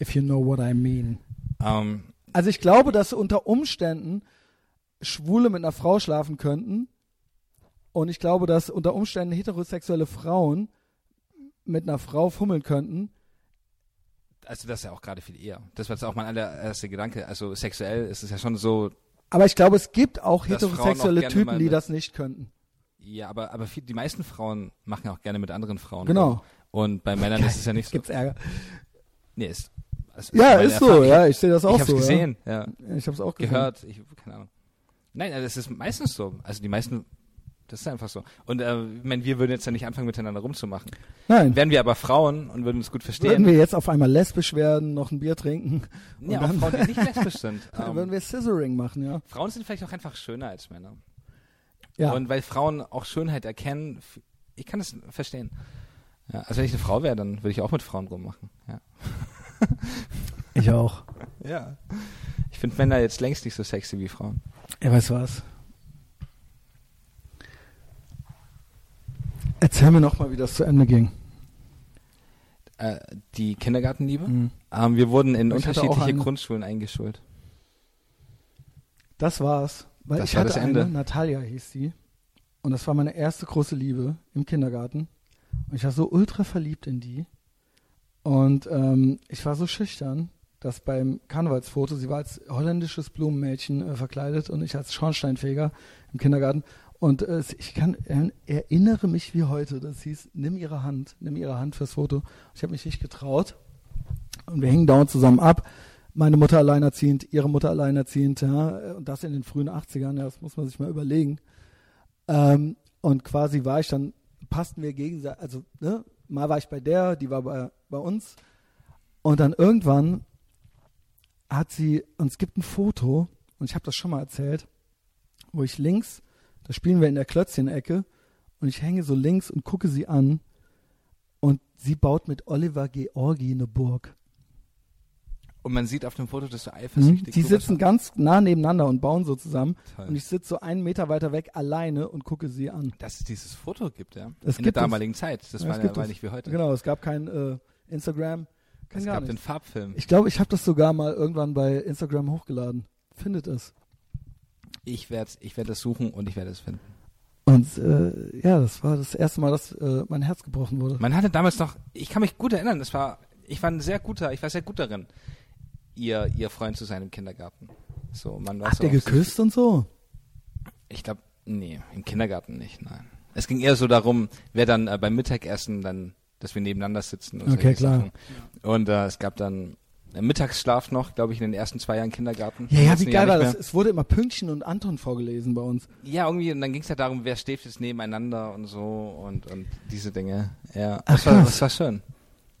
If you know what I mean. Ähm, Also ich glaube, dass unter Umständen Schwule mit einer Frau schlafen könnten. Und ich glaube, dass unter Umständen heterosexuelle Frauen mit einer Frau fummeln könnten. also das ist ja auch gerade viel eher. Das war jetzt auch mein allererster Gedanke. Also sexuell ist es ja schon so, Aber ich glaube, es gibt auch heterosexuelle auch Typen, die das nicht könnten. Ja, aber, aber viel, die meisten Frauen machen ja auch gerne mit anderen Frauen. Genau. Und bei Männern ist es ja nicht so. Gibt's Ärger. Nee, ist, also Ja, ist so. Erfahrung. Ja, ich sehe das auch ich hab's so. gesehen, ja. Ja. Ich habe es auch gesehen. Gehört, ich, keine Ahnung. Nein, also es ist meistens so. Also die meisten, das ist einfach so. Und äh, ich meine, wir würden jetzt ja nicht anfangen, miteinander rumzumachen. Nein. Wären wir aber Frauen und würden uns gut verstehen, Würden wir jetzt auf einmal lesbisch werden, noch ein Bier trinken, ja, und auch dann- Frauen, die nicht lesbisch sind. Ähm, würden wir Scissoring machen, ja. Frauen sind vielleicht auch einfach schöner als Männer. Ja. Und weil Frauen auch Schönheit erkennen, ich kann das verstehen. Ja, also wenn ich eine Frau wäre, dann würde ich auch mit Frauen rummachen. Ja. ich auch. ja. Ich finde Männer jetzt längst nicht so sexy wie Frauen. Ja, weißt du was? Erzähl mir noch mal, wie das zu Ende ging. Äh, die Kindergartenliebe. Mhm. Ähm, wir wurden in Ich unterschiedliche. Grundschulen eingeschult. Das war's. Weil Das ich war hatte das Ende. eine, Natalia hieß sie. Und das war meine erste große Liebe im Kindergarten. Und ich war so ultra verliebt in die. Und ähm, ich war so schüchtern, dass beim Karnevalsfoto, sie war als holländisches Blumenmädchen äh, verkleidet und ich als Schornsteinfeger im Kindergarten. Und äh, ich kann er, erinnere mich wie heute, das hieß, nimm ihre Hand, nimm ihre Hand fürs Foto. Ich habe mich nicht getraut. Und wir hingen dauernd zusammen ab. Meine Mutter alleinerziehend, ihre Mutter alleinerziehend, ja, und das in den frühen 80ern, ja, das muss man sich mal überlegen. Ähm, und quasi war ich dann, passten wir gegenseitig, also, ne, mal war ich bei der, die war bei, bei uns. Und dann irgendwann hat sie, und es gibt ein Foto, und ich habe das schon mal erzählt, wo ich links, da spielen wir in der Klötzchen-Ecke, und ich hänge so links und gucke sie an, und sie baut mit Oliver Georgi eine Burg. Und man sieht auf dem Foto, dass du Mhm. eifersüchtig Die drüber sitzen ganz nah nebeneinander und bauen so zusammen. Toll. Und ich sitze so einen Meter weiter weg alleine und gucke sie an. Dass es dieses Foto gibt, ja. Es In gibt der es. damaligen Zeit. Das Ja, war es ja war es. nicht wie heute. Genau, es gab kein äh, Instagram, kein es gab den nichts. Farbfilm. Ich glaube, ich habe das sogar mal irgendwann bei Instagram hochgeladen. Findet es. Ich werde ich werd das suchen und ich werde es finden. Und Und äh, ja, das war das erste Mal, dass äh, mein Herz gebrochen wurde. Man hatte damals noch, ich kann mich gut erinnern, das war, ich war ein sehr guter, ich war sehr gut darin, ihr, ihr Freund zu sein im Kindergarten. So, man ihr auf sich- geküsst und so? Ich glaube, nee, im Kindergarten nicht, nein. Es ging eher so darum, wer dann äh, beim Mittagessen dann, dass wir nebeneinander sitzen und Okay, klar. Sachen. Und äh, es gab dann äh, Mittagsschlaf noch, glaube ich, in den ersten zwei Jahren Kindergarten. Ja, ja, wie geil war das? Es wurde immer Pünktchen und Anton vorgelesen bei uns. Ja, irgendwie, und dann ging es ja darum, wer steht jetzt nebeneinander und so und, und diese Dinge. Ja, Ach, das war, das war schön.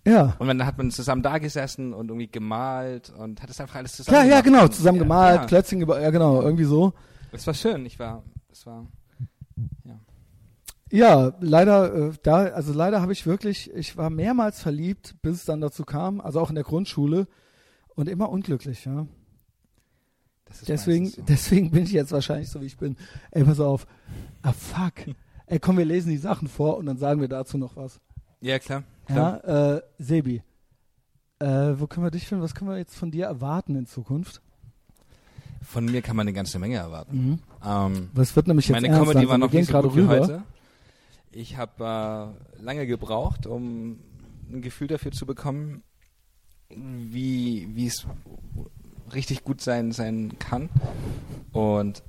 Ja. Und dann hat man zusammen da gesessen und irgendwie gemalt und hat es einfach alles zusammen Klar, ja, gemacht. genau, Und- zusammen ja, gemalt, Ja, Klötzchen gebaut, ja genau, irgendwie so. es war schön, ich war, es war, Ja, leider, äh, da, also leider habe ich wirklich, ich war mehrmals verliebt, bis es dann dazu kam, also auch in der Grundschule und immer unglücklich, ja. Deswegen, so. deswegen bin ich jetzt wahrscheinlich so, wie ich bin. Ey, pass auf. Ah, fuck. Ey, komm, wir lesen die Sachen vor und dann sagen wir dazu noch was. Ja, klar. Ja, äh, Sebi. Äh, wo können wir dich finden? Was können wir jetzt von dir erwarten in Zukunft? Von mir kann man eine ganze Menge erwarten. Ähm, Was wird nämlich jetzt meine ernst Comedy langsam. war Wir noch nicht so gut wie rüber. heute. Ich habe äh, lange gebraucht, um ein Gefühl dafür zu bekommen, wie wie es richtig gut sein sein kann. Und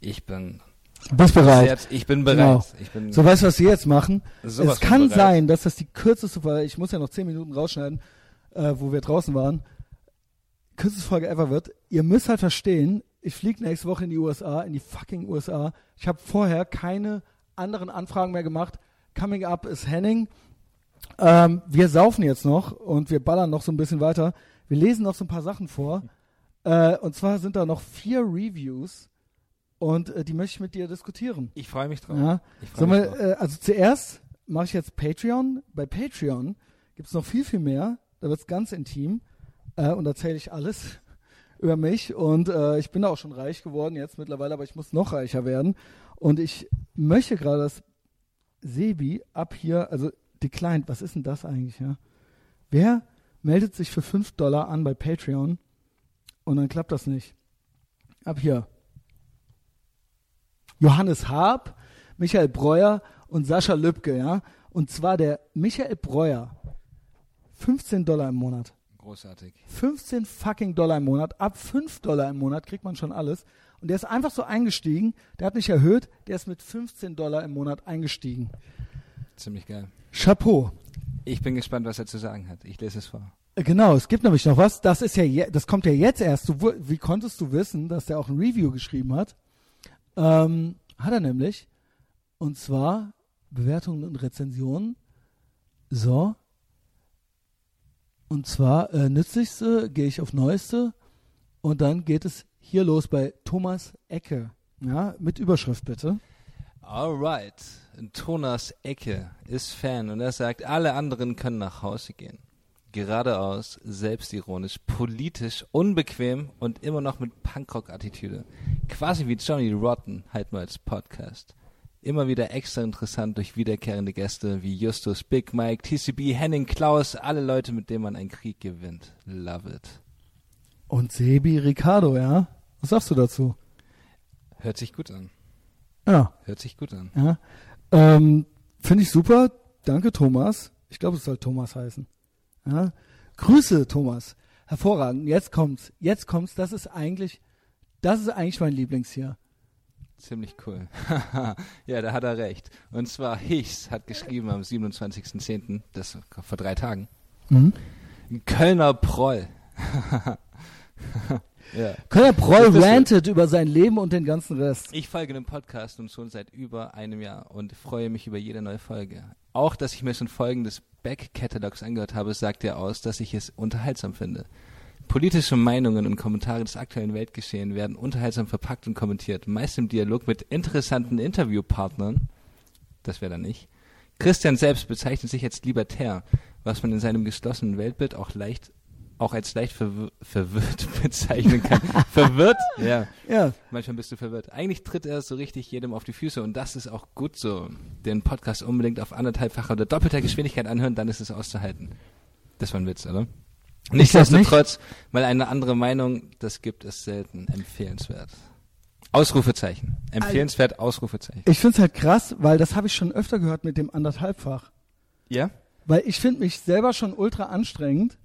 ich bin Du bist bereit. sehr, ich bin bereit. Genau. Ich bin So, weißt du, was wir jetzt machen? es kann sein, dass das die kürzeste Folge, ich muss ja noch zehn Minuten rausschneiden, äh, wo wir draußen waren, kürzeste Folge ever wird. Ihr müsst halt verstehen, ich fliege nächste Woche in die USA, in die fucking USA. Ich habe vorher keine anderen Anfragen mehr gemacht. Coming up ist Henning. Ähm, wir saufen jetzt noch und wir ballern noch so ein bisschen weiter. Wir lesen noch so ein paar Sachen vor. Äh, und zwar sind da noch vier Reviews und äh, die möchte ich mit dir diskutieren. Ich freue mich drauf. Ja. Freu mich wir, drauf. äh, also zuerst mache ich jetzt Patreon. Bei Patreon gibt es noch viel, viel mehr. Da wird es ganz intim. Äh, und da erzähle ich alles über mich. Und äh, ich bin auch schon reich geworden jetzt mittlerweile, aber ich muss noch reicher werden. Und ich möchte gerade, dass Sebi ab hier, also declined, was ist denn das eigentlich? Ja? Wer meldet sich für 5 Dollar an bei Patreon und dann klappt das nicht? Ab hier. Johannes Haab, Michael Breuer und Sascha Lübke, ja. Und zwar der Michael Breuer. 15 Dollar im Monat. Großartig. 15 fucking Dollar im Monat. Ab 5 Dollar im Monat kriegt man schon alles. Und der ist einfach so eingestiegen. Der hat nicht erhöht. Der ist mit 15 Dollar im Monat eingestiegen. Ziemlich geil. Chapeau. Ich bin gespannt, was er zu sagen hat. Ich lese es vor. Äh, Genau, es gibt nämlich noch was. Das ist ja, je, das kommt ja jetzt erst. Du, wie konntest du wissen, dass der auch ein Review geschrieben hat? Ähm, hat er nämlich. Und zwar Bewertungen und Rezensionen. So. Und zwar äh, nützlichste gehe ich auf neueste und dann geht es hier los bei Thomas Ecke. Ja, mit Überschrift bitte. Alright. Thomas Ecke ist Fan und er sagt, alle anderen können nach Hause gehen. Geradeaus, selbstironisch, politisch, unbequem und immer noch mit Punkrock-Attitüde. Quasi wie Johnny Rotten, halt mal als Podcast. Immer wieder extra interessant durch wiederkehrende Gäste wie Justus, Big Mike, TCB, Henning, Klaus, alle Leute, mit denen man einen Krieg gewinnt. Love it. Und Sebi Ricardo, ja. Was sagst du dazu? Hört sich gut an. Ja. Hört sich gut an. Ja. Ähm, Finde ich super. Danke, Thomas. Ich glaube, es soll Thomas heißen. Ja. Grüße, Thomas. Hervorragend. Jetzt kommt's. Jetzt kommt's. Das ist eigentlich, das ist eigentlich mein Lieblings hier. Ziemlich cool. ja, da hat er recht. Und zwar Hichs hat geschrieben am 27.10., das vor drei Tagen. Mhm. Kölner Proll. ja. Kölner Proll rantet über sein Leben und den ganzen Rest. Ich folge dem Podcast nun schon seit über einem Jahr und freue mich über jede neue Folge. Auch, dass ich mir schon Folgen des Back-Catalogs angehört habe, sagt ja aus, dass ich es unterhaltsam finde. Politische Meinungen und Kommentare des aktuellen Weltgeschehen werden unterhaltsam verpackt und kommentiert, meist im Dialog mit interessanten Interviewpartnern. Das wäre dann ich. Christian selbst bezeichnet sich als libertär, was man in seinem geschlossenen Weltbild auch leicht, auch als leicht verwir verwirrt bezeichnen kann. verwirrt? Ja. Ja. Manchmal bist du verwirrt. Eigentlich tritt er so richtig jedem auf die Füße und das ist auch gut so. Den Podcast unbedingt auf anderthalbfacher oder doppelter Geschwindigkeit anhören, dann ist es auszuhalten. Das war ein Witz, oder? Nichtsdestotrotz, weil eine andere Meinung, das gibt es selten, empfehlenswert. Ausrufezeichen. Empfehlenswert, Ausrufezeichen. Ich finde es halt krass, weil das habe ich schon öfter gehört mit dem anderthalbfach. Ja? Weil ich finde mich selber schon ultra anstrengend,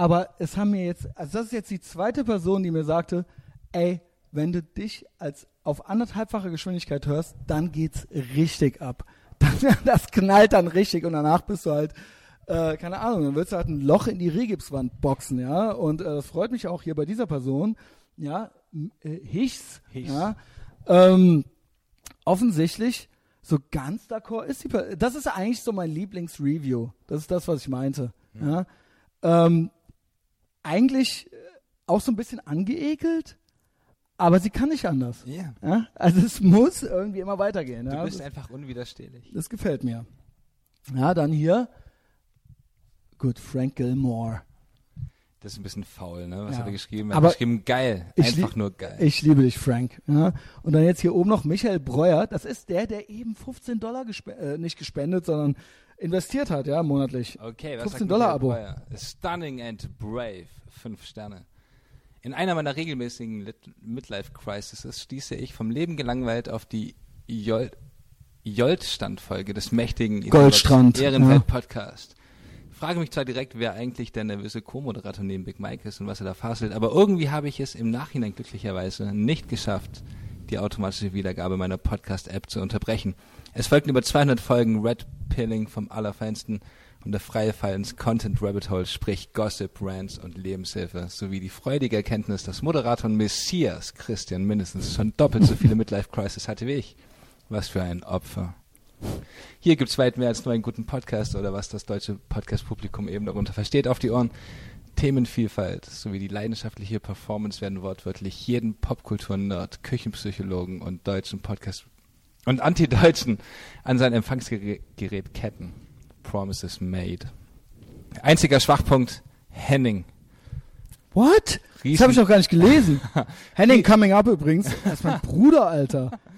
aber es haben mir jetzt, also das ist jetzt die zweite Person, die mir sagte, ey, wenn du dich als auf anderthalbfache Geschwindigkeit hörst, dann geht's richtig ab. Das knallt dann richtig und danach bist du halt, äh, keine Ahnung, dann willst du halt ein Loch in die Regipswand boxen, ja. Und äh, das freut mich auch hier bei dieser Person, ja, äh, Hichs, Hichs. ja. Ähm, offensichtlich so ganz d'accord ist die Per- Das ist eigentlich so mein Lieblingsreview. Das ist das, was ich meinte. Ja. Ähm, eigentlich äh, auch so ein bisschen angeekelt, aber sie kann nicht anders. Ja. Ja? Also es muss irgendwie immer weitergehen. Du Ja? bist das, einfach unwiderstehlich. das gefällt mir. Ja, dann hier. Gut, Frank Gilmore. Das ist ein bisschen faul, ne? Was Ja. hat er geschrieben? Er Aber hat geschrieben, geil. ich Einfach nur geil. Ich liebe dich, Frank. Ja? Und dann jetzt hier oben noch Michael Breuer. Das ist der, der eben 15 Dollar gespe äh, nicht gespendet, sondern investiert hat, ja, monatlich. Okay, was 15 sagt Dollar Abo. Stunning and brave. Fünf Sterne. In einer meiner regelmäßigen Lit Midlife Crises stieße ich vom Leben gelangweilt auf die Jol Jolt-Standfolge des mächtigen Goldstrand, Ehrenwelt ja. Podcast. Frage mich zwar direkt, wer eigentlich der nervöse Co-Moderator neben Big Mike ist und was er da faselt, aber irgendwie habe ich es im Nachhinein glücklicherweise nicht geschafft, die automatische Wiedergabe meiner Podcast-App zu unterbrechen. Es folgten über 200 Folgen Red Pilling vom Allerfeinsten und der freie Fall ins Content Rabbit Hole, sprich Gossip, Rants und Lebenshilfe, sowie die freudige Erkenntnis, dass Moderator und Messias Christian mindestens schon doppelt so viele Midlife Crisis hatte wie ich. Was für ein Opfer. Hier gibt's weit mehr als nur einen guten Podcast oder was das deutsche Podcast-Publikum eben darunter versteht auf die Ohren. Themenvielfalt sowie die leidenschaftliche Performance werden wortwörtlich jeden Popkultur-Nerd, Küchenpsychologen und deutschen Podcast und Anti-Deutschen an sein Empfangsgerät ketten. Promises made. Einziger Schwachpunkt, Henning. What? Das Riesen- habe ich noch gar nicht gelesen. Henning Coming Up übrigens. Das ist mein Bruder, Alter.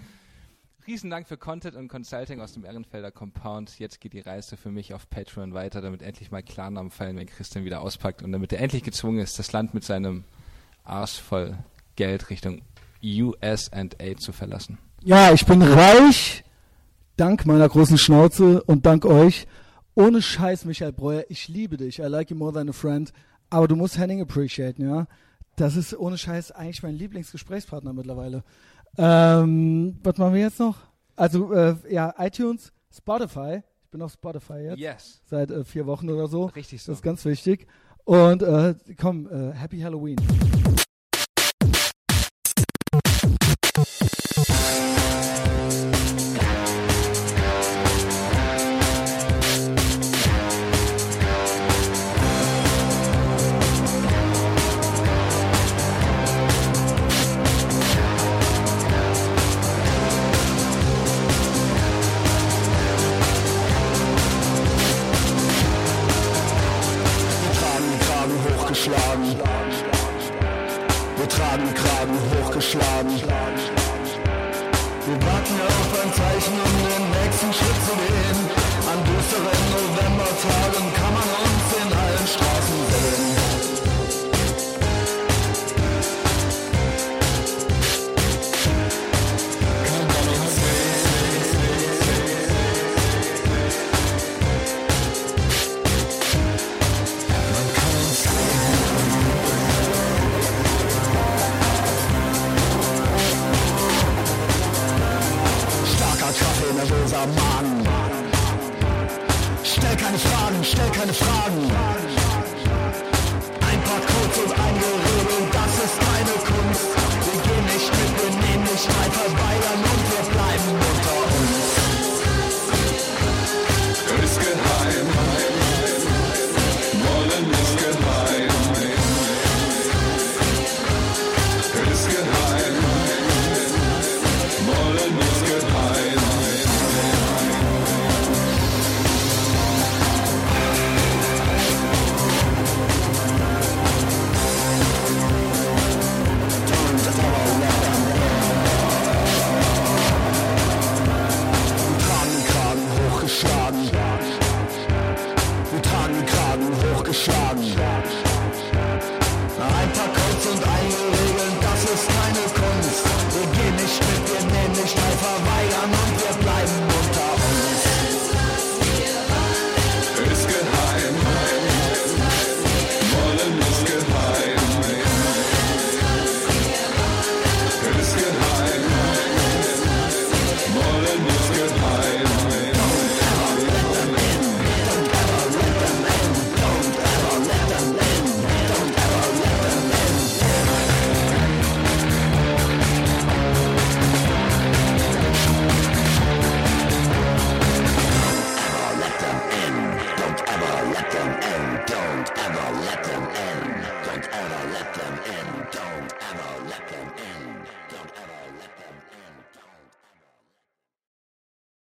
Riesen Dank für Content und Consulting aus dem Ehrenfelder Compound. Jetzt geht die Reise für mich auf Patreon weiter, damit endlich mal Klarnamen fallen, wenn Christian wieder auspackt und damit er endlich gezwungen ist, das Land mit seinem Arsch voll Geld Richtung US&A zu verlassen. Ja, ich bin reich, dank meiner großen Schnauze und dank euch. Ohne Scheiß, Michael Breuer, ich liebe dich. I like you more than a friend. Aber du musst Henning appreciaten, ja. Das ist ohne Scheiß eigentlich mein Lieblingsgesprächspartner mittlerweile. Ähm, was machen wir jetzt noch? Also, äh, ja, iTunes, Spotify. Ich bin auf Spotify jetzt. Yes. Seit äh, vier Wochen oder so. Richtig so. Das ist ganz wichtig. Und äh, komm, äh, Happy Halloween.